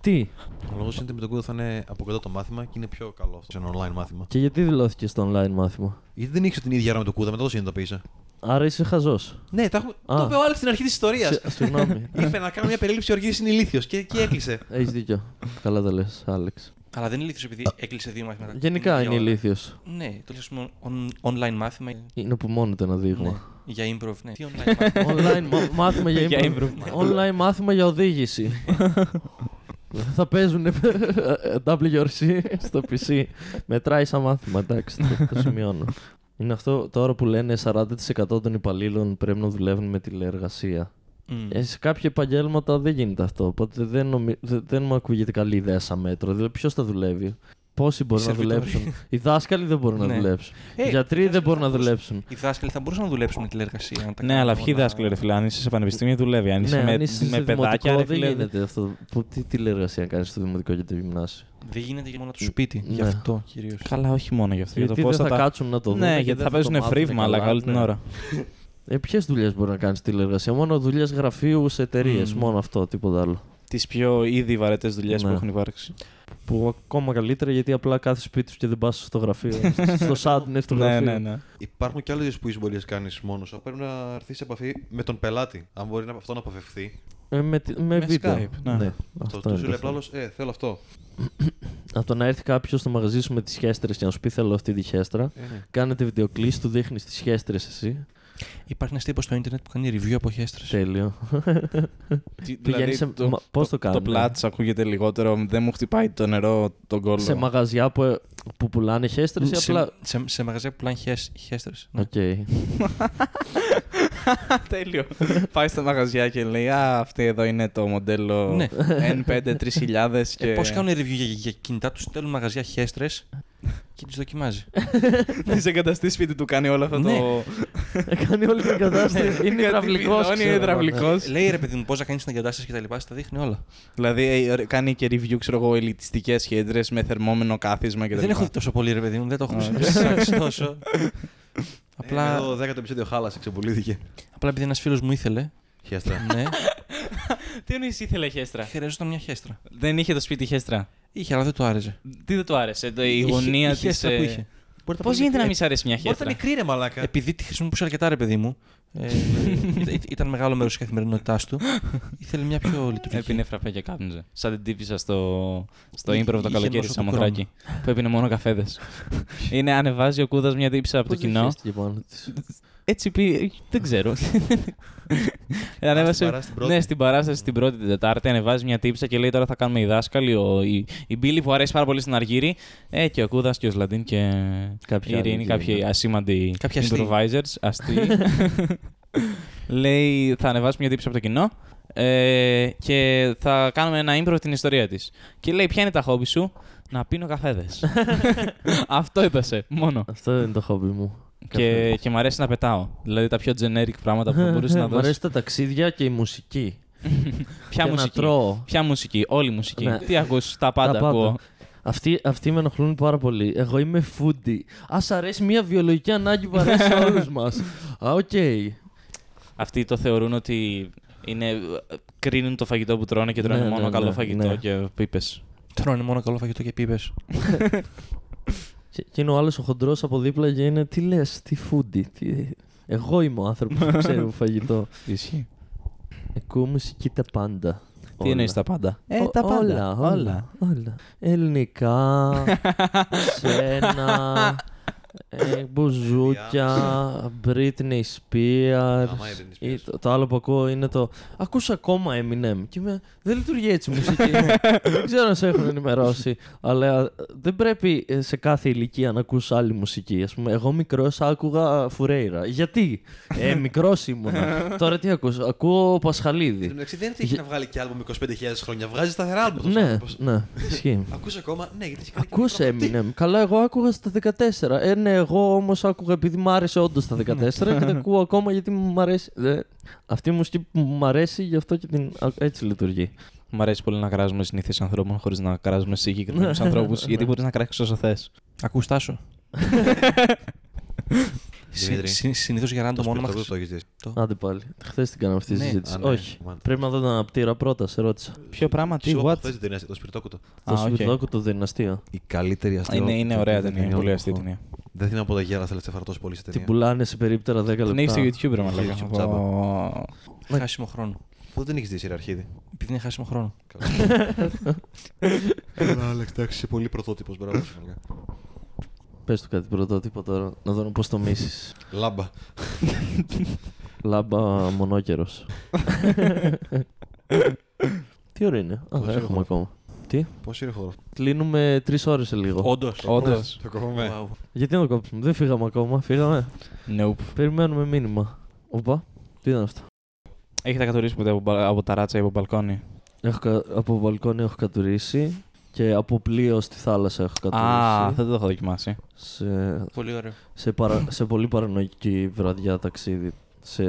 Τι,
Ο λόγος είναι ότι με τον κούδα θα είναι από κοντά το μάθημα και είναι πιο καλό αυτό. Σε ένα online μάθημα.
και γιατί δηλώθηκες στο online μάθημα;
Γιατί δεν ήξερα την ίδια ώρα με τον κούδα, μετά το συνειδητοποίησα.
Άρα είσαι χαζός.
Ναι, τα έχουμε...
Α.
το είπε ο Άλεξ στην αρχή της ιστορίας.
Συγγνώμη.
Είπε να κάνω μια περίληψη οργής είναι ηλίθιος και εκεί έκλεισε.
έχεις δίκιο. Καλά τα λες, Άλεξ.
Αλλά δεν είναι ηλίθιος επειδή έκλεισε δύο μαθήματα.
Γενικά είναι
για όλα.
ηλίθιος.
Ναι, το λες on- online μάθημα.
Είναι που μόνο το ένα
Ναι,
δείγμα.
για improv, ναι. Τι online μάθημα;
online μα- μάθημα για,
Για
improv. Online μάθημα για οδήγηση. Θα παίζουν WRC στο PC. Μετράει σαν μάθημα, εντάξει, το, το σημειώνω. Είναι αυτό τώρα που λένε 40% των υπαλλήλων πρέπει να δουλεύουν με τηλεεργασία.
Μμ.
Ε, σε κάποια επαγγέλματα δεν γίνεται αυτό. Οπότε δεν, νομι... δεν, δεν μου ακούγεται καλή ιδέα σαν μέτρο. Δηλαδή, ποιος θα δουλεύει; Πόσοι μπορούν
Οι
να
σερβιτόροι.
δουλέψουν; Οι δάσκαλοι δεν μπορούν να
Ναι.
δουλέψουν.
Ε,
Οι γιατροί
οι
δεν μπορούν να
δάσκαλοι θα
δουλέψουν.
Οι δάσκαλοι θα μπορούσαν να δουλέψουν με τηλεεργασία. αν τα
Ναι,
κάνουν
αλλά ποιοι
όλα-
δάσκαλοι, ρε φίλε. Αν είσαι σε πανεπιστήμιο, δουλεύει. Αν είσαι
ναι,
με,
αν είσαι
με
σε
παιδάκια,
δημοτικό,
ρε
δεν
φίλε.
γίνεται αυτό. Που, τι τηλεεργασία να κάνεις στο δημοτικό και το γυμνάσιο;
Δεν γίνεται για μόνο το σπίτι. Γι'
Ναι.
αυτό κυρίως.
Καλά, όχι μόνο γι' αυτό. Για
Γιατί
το
δεν
πώς
θα,
τα...
κάτσουν να το δουν.
Ναι, γιατί θα παίζουν φρίβμα, αλλά όλη την ώρα.
Ε, Ποιες δουλειές μπορεί να κάνεις τηλεεργασία. Μόνο δουλειές γραφείου σε εταιρείες.
Μμμ.
Μόνο αυτό, τίποτα άλλο.
Τις πιο ήδη βαρετές δουλειές που
Ναι.
έχουν υπάρξει.
Που ακόμα καλύτερα γιατί απλά κάθε σπίτι σου και δεν πας στο γραφείο. στο σάντνε, στο
Ναι,
γραφείο.
ναι, ναι.
Υπάρχουν και άλλες που μπορείς να κάνεις μόνος σου. Πρέπει να έρθεις σε επαφή με τον πελάτη. Αν μπορεί να, αυτό να αποφευθεί.
Ε, με, τη- με,
Με
βίντεο.
Skype, ναι.
Το,
αυτό
το
είναι
σου
το
λέει
θέμα.
απλά ε, θέλω αυτό.
Από το να έρθει κάποιος στο μαγαζί σου με τις χέστρες και να σου πει θέλω αυτή τη χέστρα.
Ε, ναι.
Κάνετε βιντεοκλήση, του δείχνεις τις χέστρες εσύ.
Υπάρχει ένας τύπος στο Ίντερνετ που κάνει review από χέστρες.
Τέλειο.
Τι-
Πηγαίνει σε-
το,
μα- πώς το κάνει,
Το πλάτς ακούγεται λιγότερο, δεν μου χτυπάει το νερό τον κόλλο.
σε μαγαζιά που, που πουλάνε χέστρες ή
σε,
απλά.
σε, σε μαγαζιά που πουλάνε χέστρες.
Οκ.
Τέλειο. Πάει στα μαγαζιά και λέει Α, αυτή εδώ είναι το μοντέλο
Ναι.
N5 3000 και.
Ε, Πώς κάνουν review για, για κινητά τους, στέλνουν μαγαζιά χέστρες και τις δοκιμάζει.
Την εγκαταστήσεις σπίτι του κάνει όλο αυτό
Ναι.
το.
Κάνει όλη την κατάσταση. είναι υδραυλικό.
Είναι υδραυλικό.
Ε, Λέει ρε παιδί μου πώς να κάνεις την εγκατάσταση και τα λοιπά, στα δείχνει όλα.
Δηλαδή ε, κάνει και review, ξέρω εγώ, ελιτιστικές χέντρε με θερμόμενο κάθισμα και
Δεν έχω δει τόσο πολύ ρε παιδί μου, δεν το έχω
Α,
ψάξει τόσο.
Απλά.
Απλά,
Το 10ο επεισόδιο χάλασε, ξεπουλήθηκε.
απλά επειδή ένας φίλος μου ήθελε,
Χέστρα.
ναι,
Τι εννοείς ήθελε χέστρα;
χρειαζόταν μια χέστρα.
Δεν είχε το σπίτι χέστρα;
Είχε, αλλά δεν του άρεσε.
Τι δεν του άρεσε, το, η
Είχε-
γωνία
η
της.
χέστρα που είχε.
Πώς γίνεται να μην σ' αρέσει μια
Μπορεί να
χέστρα.
ήταν μικρή ρε μαλάκα.
Επειδή τη χρησιμοποιούσε αρκετά, ρε παιδί μου. Ε, ήταν- ήταν μεγάλο μέρος της καθημερινότητάς του. Ήθελε μια πιο λειτουργική.
Έπινε φραπέ και κάπνιζε. Σαν την τύπησα στο, στο
Είχε-
improv το
είχε
καλοκαίρι
νόσο
στη
του
Σαμοθράκη. Που έπινε μόνο καφέδες. Είναι ανεβάζει ο κούδας μια τύψα από το κοινό. Έτσι πει. Δεν ξέρω. Ε, Ανέβασε.
παράσταση την πρώτη.
Ναι, στην παράσταση την πρώτη την Τετάρτη ανεβάζει μια τύψα και λέει τώρα θα κάνουμε οι δάσκαλοι. Ο, η, η Μπίλη που αρέσει πάρα πολύ στην Αργύρη. Ε, και ο Κούδας και ο Σλαντίν και
Κάποιοι
η Ειρήνη,
άλλοι,
κάποιοι
ναι.
ασήμαντοι
Κάποιοι αστείοι.
improvisers. Αστείοι. λέει θα ανεβάσουμε μια τύψη από το κοινό. ε, και θα κάνουμε ένα improv την ιστορία της. Και λέει: Ποια είναι τα χόμπι σου, Να πίνω καφέδες. Αυτό έπεσε, μόνο.
Αυτό είναι το χόμπι μου.
Και, και μ' αρέσει να πετάω. Δηλαδή τα πιο generic πράγματα που θα μπορούσε να
Μ'
δώσει.
αρέσει τα ταξίδια και η μουσική.
Ποια
και
μουσική;
να τρώω.
Ποια μουσική, όλη η μουσική.
Ναι.
Τι ακούς, τα πάντα
Τα
ακούω.
Αυτοί, αυτοί με ενοχλούν πάρα πολύ. Εγώ είμαι foodie. Α αρέσει μια βιολογική ανάγκη που αρέσει σε όλους μας. Α, οκ.
Αυτοί το θεωρούν ότι είναι, κρίνουν το φαγητό που τρώνε και τρώνε
Ναι,
μόνο
ναι,
καλό
ναι,
φαγητό
ναι.
και πίπες.
Τρώνε μόνο καλό φαγητό και πίπες.
Και, και είναι ο άλλος ο χοντρός από δίπλα και είναι τι λες, τι foodie. Τι... Εγώ είμαι ο άνθρωπος που ξέρει από φαγητό.
Ισχύει.
Ακούω μουσική τα πάντα.
Τι
Όλα.
εννοείς τα πάντα; Ε,
Ο-
τα πάντα.
Όλα, όλα, όλα. Ελληνικά, ξένα, ε, μπουζούκια, Britney Spears.
Άμα η Britney
Ή
Spears.
το, το άλλο που ακούω είναι το Ακούς ακόμα Eminem και είμαι, δεν λειτουργεί έτσι η μουσική Δεν ξέρω αν σε έχουν ενημερώσει Αλλά ε, δεν πρέπει ε, σε κάθε ηλικία να ακούς άλλη μουσική Ας πούμε, εγώ μικρός άκουγα Φουρέιρα Γιατί, ε, μικρός ήμουνα Τώρα τι ακούς, ακούω Πασχαλίδη
Εν τω μεταξύ δεν έχει
Για-
να βγάλει κι άλμπομ 25.000 χρόνια. Βγάζει σταθερά άλμπομ. αυτός ο
Ναι,
άνθρωπος.
ναι, ισχύει
Ακούς ακόμα; Ναι, γιατί έχει κάνει και
Ακούς
μικρό
Eminem. Καλά, εγώ άκουγα στα 14. Ε, ναι, εγώ όμως άκουγα επειδή μου άρεσε όντως τα 14 και τα ακούω ακόμα γιατί μου αρέσει. Ε, αυτή η μουσική που μου αρέσει, γι' αυτό και την. α, Έτσι λειτουργεί.
Μ' αρέσει πολύ να κράζουμε συνήθειες ανθρώπων χωρίς να κράζουμε συγκεκριμένους ανθρώπους, γιατί μπορείς να κράξεις όσο θες.
Ακούς σου.
Δημήτρη.
Συνήθως για random
Το
όνομα.
σπίτι το έχεις δει.
Άντε πάλι. Χθες την κάναμε αυτή τη
Ναι,
συζήτηση.
α, ναι,
Όχι.
μάνα.
Πρέπει να δω τον αναπτήρα πρώτα, σε ρώτησα.
Ποιο πράγμα, τι,
Σου είπα
what;
χθες την ταινία, το σπιρτόκουτο.
Το
Α, οκ.
Σουηδόκο το δυναστείο.
Η καλύτερη αστεία.
Είναι, είναι ωραία ταινία, πολύ αστεία ταινία.
Δεν θυμάμαι από τα γέρα τελευταία φορά τόσο πολύ σε
Την
ταινία.
πουλάνε σε περίπτερα 10 λεπτά.
Την έχει στο YouTube, ρε μαλάκα.
YouTube, τσάμπα.
Ω,
Χάσιμο χρόνο.
Αυτό δεν έχεις δει σειρά αρχίδι.
Επειδή είναι χάσιμο χρόνο.
Καλά, Άλεξ, εντάξει, είσαι πολύ πρωτότυπος. Μπράβο. Σου, μαλάκα.
Πες του κάτι πρωτότυπο τώρα. Να δω πώς το μίσεις.
Λάμπα.
Λάμπα μονόκερος. Τι ώρα είναι; Α,
Πόσο
δεν έχουμε
έχουμε.
ακόμα. Τι;
Πόσο είναι χώρο;
Κλείνουμε τρεις ώρες σε λίγο.
Όντως.
Όντως.
Το κόβουμε.
Γιατί να το κόψουμε; Δεν φύγαμε ακόμα. Φύγαμε.
Nope.
Περιμένουμε μήνυμα. Οπα. Τι ήταν αυτό;
Έχετε κατουρίσει ποτέ από, μπα- από ταράτσα ή από μπαλκόνι;
Έχω, κα- από μπαλκόνι έχω κατουρίσει και από πλοίο στη θάλασσα έχω κατουρίσει.
Α, δεν το έχω δοκιμάσει.
σε,
Πολύ ωραίο.
σε, παρα, σε πολύ παρανοϊκή βραδιά ταξίδι. Σε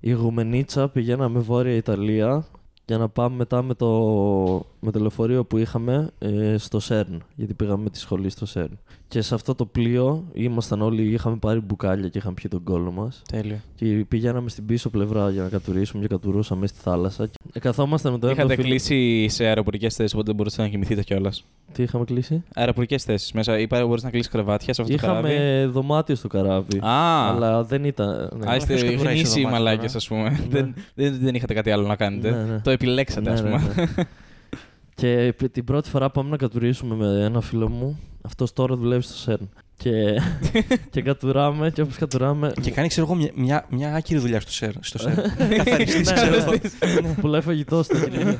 Ιγουμενίτσα πηγαίναμε Βόρεια Ιταλία για να πάμε μετά με το, με το λεωφορείο που είχαμε ε, στο ΣΕΡΝ. Γιατί πήγαμε με τη σχολή στο ΣΕΡΝ. Και σε αυτό το πλοίο ήμασταν όλοι, είχαμε πάρει μπουκάλια και είχαμε πιει τον κόλλο μας.
Τέλειο.
Και πηγαίναμε στην πίσω πλευρά για να κατουρίσουμε και κατουρούσαμε στη θάλασσα. Ε, καθόμασταν με το ένα
Είχατε
φίλο-
κλείσει σε αεροπορικές θέσεις, οπότε δεν μπορούσατε να κοιμηθείτε κιόλας.
Τι είχαμε κλείσει;
Αεροπορικές θέσεις μέσα. Είπα, μπορείς να κλείσεις κρεβάτια σε αυτό το καράβι;
Είχαμε δωμάτιο στο καράβι.
Α,
Αλλά δεν ήταν. ναι.
Α, είστε
ποιος κατουράει σε
γνήσιοι
δωμάτιο
μαλάκες,
τώρα;
ας πούμε. δεν, δεν, δεν είχατε κάτι άλλο να κάνετε.
Ναι, ναι.
Το επιλέξατε, ας
Ναι, ναι,
πούμε.
Ναι. και π- την πρώτη φορά πάμε να κατουρίσουμε με ένα φίλο μου. Αυτό τώρα δουλεύει στο ΣΕΡΝ. Και, και κατουράμε και όπως κατουράμε.
Και κάνει, ξέρω εγώ, μια, μια, μια άκυρη δουλειά στο σερ. Στο σερ.
Ναι,
Καθαριστής,
ναι,
ξέρω
ναι.
εγώ.
Πουλάει φαγητός στο γυρίο.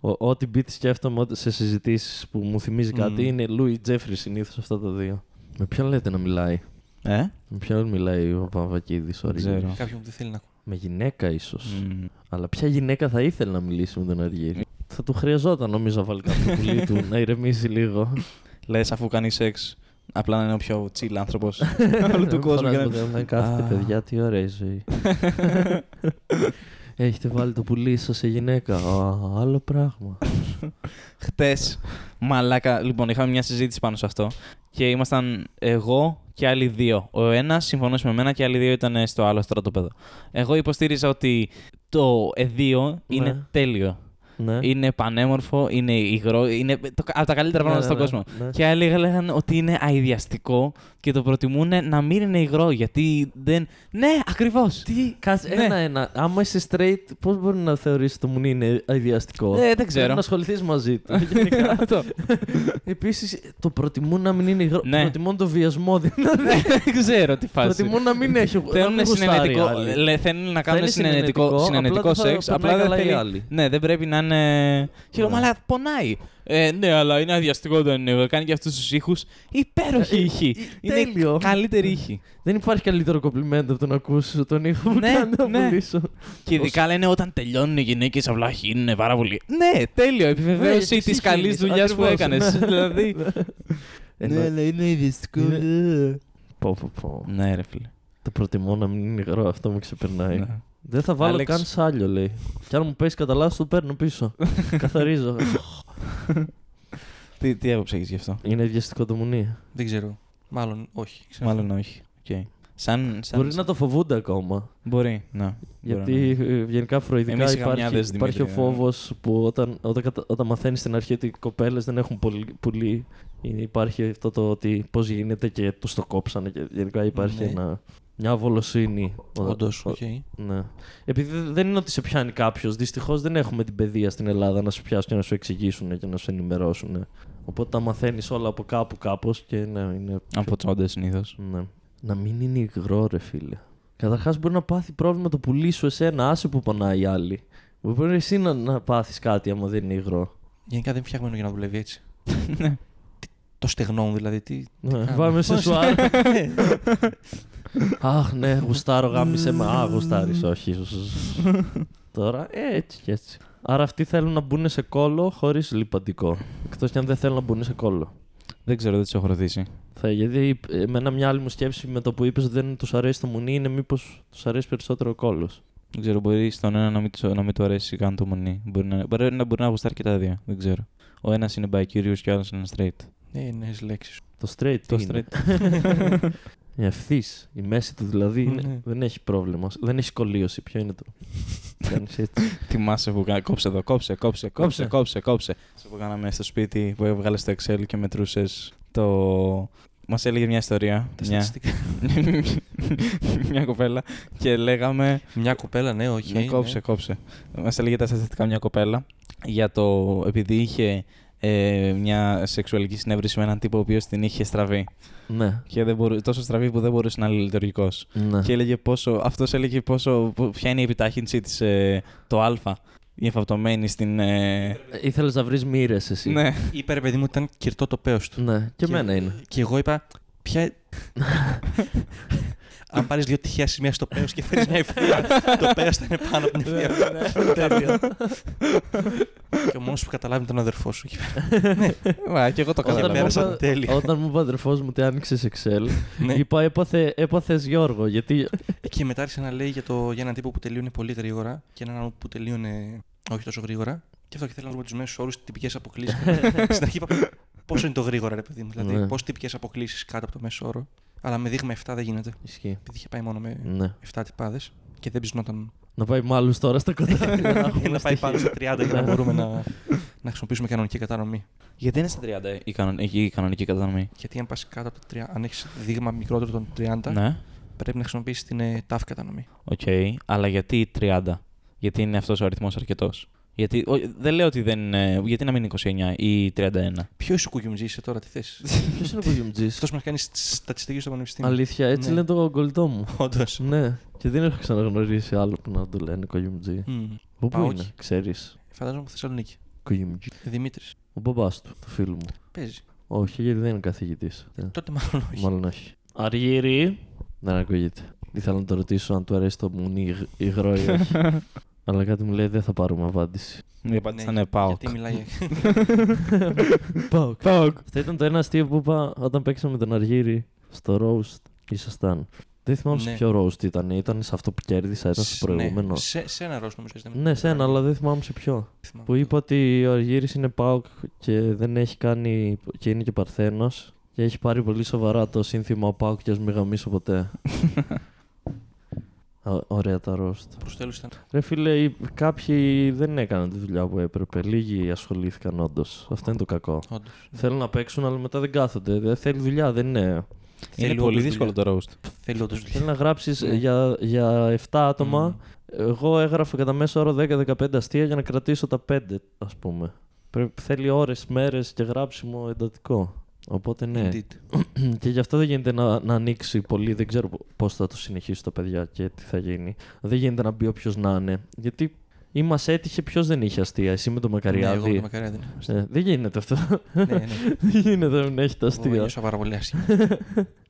Ο- Ό,τι beat σκέφτομαι ότι σε συζητήσεις που μου θυμίζει κάτι
Μμμ.
είναι Λούι Τζέφρι συνήθως αυτά τα δύο. Με ποιον λέτε να μιλάει;
Ε,
Με ποιον μιλάει ο Παπαβακίδη,
Δεν ξέρω.
Κάποιον που δεν θέλει να ακούει.
Με γυναίκα ίσως.
Μμ.
Αλλά ποια γυναίκα θα ήθελε να μιλήσει με τον Αργύρι; Θα του χρειαζόταν νομίζω να βάλει κάποιο πουλί του να ηρεμήσει λίγο.
Λες, αφού κάνει σεξ, απλά να είναι ο πιο chill άνθρωπος όλου του κόσμου. και να-
Δεν κάθεται,
Α.
παιδιά, τι ωραία η ζωή. Έχετε βάλει το πουλί σας σε γυναίκα. Α, άλλο πράγμα.
Χτες, μαλάκα. Λοιπόν, είχαμε μια συζήτηση πάνω σε αυτό και ήμασταν εγώ και άλλοι δύο. Ο ένας συμφωνούσε με μένα και οι άλλοι δύο ήταν στο άλλο στρατόπεδο. Εγώ υποστήριζα ότι το εδίο είναι
Ναι.
τέλειο.
Ναι.
Είναι πανέμορφο, είναι υγρό, είναι το, από τα καλύτερα πράγματα
Ναι,
στον
ναι,
κόσμο.
ναι.
Και άλλοι λέγανε ότι είναι αειδιαστικό και το προτιμούν να μην είναι υγρό γιατί δεν. Ναι, ακριβώς.
Τι, κάτσε,
Ναι.
ένα-ένα. Άμα είσαι straight, πώς μπορεί να θεωρήσει το μουνί είναι αειδιαστικό;
Ε, δεν ξέρω.
Πρέπει να ασχοληθείς μαζί του. γενικά.
Αυτό.
Επίσης, το προτιμούν να μην είναι υγρό.
Ναι.
Προτιμούν το βιασμό. Δηλαδή,
Δεν ξέρω τι φάση.
προτιμούν να μην έχει. να
Θέλουν
μην γουστάρει
συνενετικό,
άλλοι.
λέ, θέλουν να
Θα
κάνουν
είναι
συνενετικό,
συνενετικό,
συνενετικό
απλά δεν θα
σεξ.
περνάει
Απλά δεν
καλά οι
θέλει.
άλλοι.
Ναι, δεν πρέπει να κάνανε. Και λέω,
Ναι.
Μαλά, πονάει. Ε, ναι, αλλά είναι αδιαστικό δεν είναι. Κάνει και αυτούς τους ήχους. Υπέροχη
Ε,
ήχη.
ε,
Είναι
τέλειο.
καλύτερη ήχη.
Δεν υπάρχει καλύτερο κομπλιμέντο από το να ακούσει τον ήχο που
Ναι,
κάνει να
ναι.
πουλήσω.
Και ειδικά λένε όταν τελειώνουν οι γυναίκες απλά χύνουν πάρα πολύ. Ναι, τέλειο.
Ναι,
Επιβεβαίωση
εσύ
της καλής
χύνεις,
δουλειάς που
ακριβώς,
έκανες.
ναι.
Δηλαδή.
Ναι,
αλλά είναι βιαστικό.
Πω, πω, πω.
Ναι, ρε φίλε.
Το προτιμώ να μην είναι υγρό, αυτό με ξεπερνάει.
Ναι.
Δεν θα βάλω
Άλεξ.
καν σάλιο, λέει. Κι αν μου πέσει κατά λάθος, το παίρνω πίσω. Καθαρίζω.
Τι, τι άποψη έχεις γι' αυτό;
είναι βιαστικό το μουνί.
Δεν ξέρω. Μάλλον όχι. Ξέρω.
Μάλλον όχι. Οκ. Σαν, σαν...
Μπορεί να το φοβούνται ακόμα.
Μπορεί, ναι.
Γιατί
Μπορεί να-
ε, γενικά φροηδικά
Εμείς οι
υπάρχει,
γαμιάδες,
υπάρχει ο
Δημήτρη, ε.
φόβος που όταν, όταν, κατα- όταν μαθαίνεις στην αρχή ότι οι κοπέλες δεν έχουν πολύ, πουλί, είναι- υπάρχει αυτό το ότι πώς γίνεται και τους το κόψανε. Και γενικά υπάρχει
Ναι.
ένα, μια αβολοσύνη. Ο-
Όντως,
ο-
οκ.
Ναι. Επειδή δε- δεν είναι ότι σε πιάνει κάποιος. Δυστυχώς δεν έχουμε την παιδεία στην Ελλάδα να σου πιάσουν και να σου εξηγήσουν και να σου ενημερώσουν. Οπότε τα μαθαίνεις όλα από κάπου κάπως και ναι, είναι.
Από τσόντες συνήθως.
Ναι. Να μην είναι υγρό, ρε φίλε. Καταρχάς μπορεί να πάθει πρόβλημα το πουλί σου εσένα, άσε που πονάει η άλλη. Μπορεί εσύ να, να πάθεις κάτι άμα δεν είναι υγρό.
Γενικά δεν φτιάχνουμε για να δουλεύει έτσι.
Ναι.
Το στεγνό δηλαδή. Τι...
Ναι,
κάνω.
πάμε σε
Πώς;
σουάρ. Αχ, ναι, γουστάρω, γάμισε με. Α, γουστάρεις, όχι. Τώρα, ε, έτσι και έτσι. Άρα αυτοί θέλουν να μπουν σε κόλλο χωρίς λιπαντικό. Εκτός κι αν δεν θέλουν να μπουν σε κόλλο.
Δεν ξέρω, δεν του έχω ρωτήσει.
Θα, γιατί εμένα μια άλλη μου σκέψη με το που είπες ότι δεν τους αρέσει το μουνί είναι μήπως τους αρέσει περισσότερο ο κόλλος.
Δεν ξέρω, μπορεί στον ένα να μην, του- να μην του αρέσει καν το μονί. Μπορεί να, μπορεί να, μπορεί να γουστάρει και τα δύο. Δεν ξέρω. Ο ένας είναι bi-curious και ο άλλος είναι straight.
Ναι, ναι, λέξεις.
Το straight.
Το
τι είναι; Η ευθύς. Η μέση του δηλαδή είναι-
Ναι.
δεν έχει πρόβλημα. Δεν έχει κολλίωση. Ποιο είναι το. Κάνεις έτσι.
Θυμάσαι που κα- κόψε εδώ, κόψε, κόψε, κόψε, κόψε, κόψε. Σε που κάναμε στο σπίτι που έβγαλες στο Excel και μετρούσες το. Μας έλεγε μια ιστορία.
Τα
Μια,
στατιστικά.
μια κοπέλα και λέγαμε.
Μια κοπέλα, ναι, όχι.
Ναι, κόψε, κόψε. Μας έλεγε τα στατιστικά μια κοπέλα για το. επειδή είχε ε, μια σεξουαλική συνέβρεση με έναν τύπο ο οποίος την είχε στραβή.
ναι.
Και δεν μπορού, τόσο στραβή που δεν μπορούσε να είναι λειτουργικός.
ναι.
Και έλεγε πόσο. Αυτός έλεγε πόσο. πο- Ποια είναι η επιτάχυνση της. Ε, το Α. Η εφαπτωμένη στην. Ε,
Ήθελες να βρεις μοίρες εσύ.
ναι.
Είπε ρε παιδί μου ότι ήταν κυρτό το πέος του.
Ναι, και εμένα είναι.
Και εγώ είπα, ποια. Αν πάρεις δύο τυχαία σημεία στο πέος και φέρεις μια ευθεία, το πέος θα είναι πάνω από την ευθεία. και ο μόνος που καταλάβει ήταν ο αδερφός σου. εκεί πέρα.
Μα, και εγώ το
Όταν
Όταν
μου,
καταλαβαίνω.
πέρασα
είπα,
τέλεια.
όταν μου είπε ο αδερφός μου ότι άνοιξες Excel,
Ναι.
είπα έπαθε, έπαθες Γιώργο. Γιατί.
Και μετά άρχισε να λέει για, το, για έναν τύπο που τελείωνε πολύ γρήγορα και έναν άλλο που τελείωνε όχι τόσο γρήγορα. Και αυτό και θέλω να βρούμε του μέσου όρου, τυπικές αποκλήσεις. Στην αρχή είπα πόσο είναι το γρήγορα, ρε παιδί μου. Δηλαδή,
Ναι.
πώ τυπικές αποκλίσεις κάτω από το μέσο όρο. Αλλά με δείγμα 7 δεν γίνεται.
Ισχύει.
Επειδή είχε πάει μόνο με
Ναι.
7 τυπάδες και δεν ψηνόταν.
Να πάει με άλλους τώρα στα κοντά. για να έχουμε
να πάει
στοιχεία.
πάνω στα 30 για να μπορούμε να, να χρησιμοποιήσουμε κανονική κατανομή.
Γιατί είναι στα 30 η, κανον, η η κανονική κατανομή;
Γιατί αν πας κάτω από τα 30, αν έχεις δείγμα μικρότερο των 30,
Ναι.
πρέπει να χρησιμοποιήσεις την ε, ταφ κατανομή.
Οκ. Αλλά γιατί 30. Γιατί είναι αυτός ο αριθμός αρκετός; Γιατί, ο, δεν λέω ότι δεν είναι. Γιατί να μην είναι 29 ή 31.
Ποιος σου κουγιουμτζή είσαι τώρα, τι θες;
Ποιος είναι ο Κουγιουμτζή.
Αυτός μας κάνει στατιστική στο πανεπιστήμιο.
Αλήθεια, έτσι
Ναι.
λένε το γκολτό μου.
Όντως.
Ναι. Και δεν έχω ξαναγνωρίσει άλλο που να το λένε Κουγιουμτζή. Πού
Πάω
είναι,
εκεί.
ξέρεις;
Φαντάζομαι από Θεσσαλονίκη.
Κουγιουμτζή.
Δημήτρης.
Ο μπαμπά του, του φίλου μου.
Παίζει.
Όχι, γιατί δεν είναι καθηγητής.
Τότε μάλλον όχι.
Μάλλον όχι. Αργύρι. Δεν ακούγεται. Ήθελα να το ρωτήσω αν του αρέσει το μουνί υγ- υγρό ή όχι. Αλλά κάτι μου λέει δεν θα πάρουμε απάντηση.
Η απάντηση
Ναι,
ήταν πάω.
Γιατί μιλάει.
Πάω. Αυτό ήταν το ένα αστείο που είπα όταν παίξαμε με τον Αργύρι στο roast. Ήσασταν. Δεν θυμάμαι σε
Ναι.
ποιο roast ήταν. Ήταν σε αυτό που κέρδισα, ήταν στο
Ναι,
προηγούμενο.
σε, σε ένα ροζ νομίζω. ήταν.
Ναι, σε ένα, αλλά δεν θυμάμαι σε ποιο.
Θυμάμαι.
Που είπα ότι ο Αργύρης είναι ΠΑΟΚ και δεν έχει κάνει. και είναι και Παρθένος και έχει πάρει πολύ σοβαρά το σύνθημα ο ΠΑΟΚ και ας μην γαμίσω ποτέ. Α, Ωραία τα roast.
Προς τέλος ήταν.
Ρε φίλε, οι- κάποιοι δεν έκαναν τη δουλειά που έπρεπε. Λίγοι ασχολήθηκαν όντως. Αυτό είναι το κακό.
Όντως.
Θέλουν να παίξουν, αλλά μετά δεν κάθονται. Δεν θέλει δουλειά, δεν είναι.
Είναι
Θέλει
πολύ
όντως
δύσκολο
δουλειά.
το roast.
Θέλει όντως δουλειά.
Θέλει να γράψεις
Ναι.
για, για 7 άτομα.
Μμμ.
Εγώ έγραφα κατά μέσο όρο 10-15 αστεία για να κρατήσω τα 5, ας πούμε. Πρέπει, θέλει ώρες, μέρες και γράψιμο εντατικό. Οπότε ναι.
Indeed.
και γι' αυτό δεν γίνεται να, να ανοίξει πολύ. Δεν ξέρω πώς θα το συνεχίσει τα παιδιά και τι θα γίνει. Δεν γίνεται να μπει όποιος να είναι. Γιατί Ή μας έτυχε ποιος δεν είχε αστεία, εσύ με το
Ναι, εγώ
Μακαριάδη.
με το μακαριάδι. ναι.
Ε, δεν γίνεται αυτό.
Ναι, ναι.
δεν γίνεται να μην έχει τα
Εγώ
αστεία.
νιώσα πάρα πολύ άσχημα.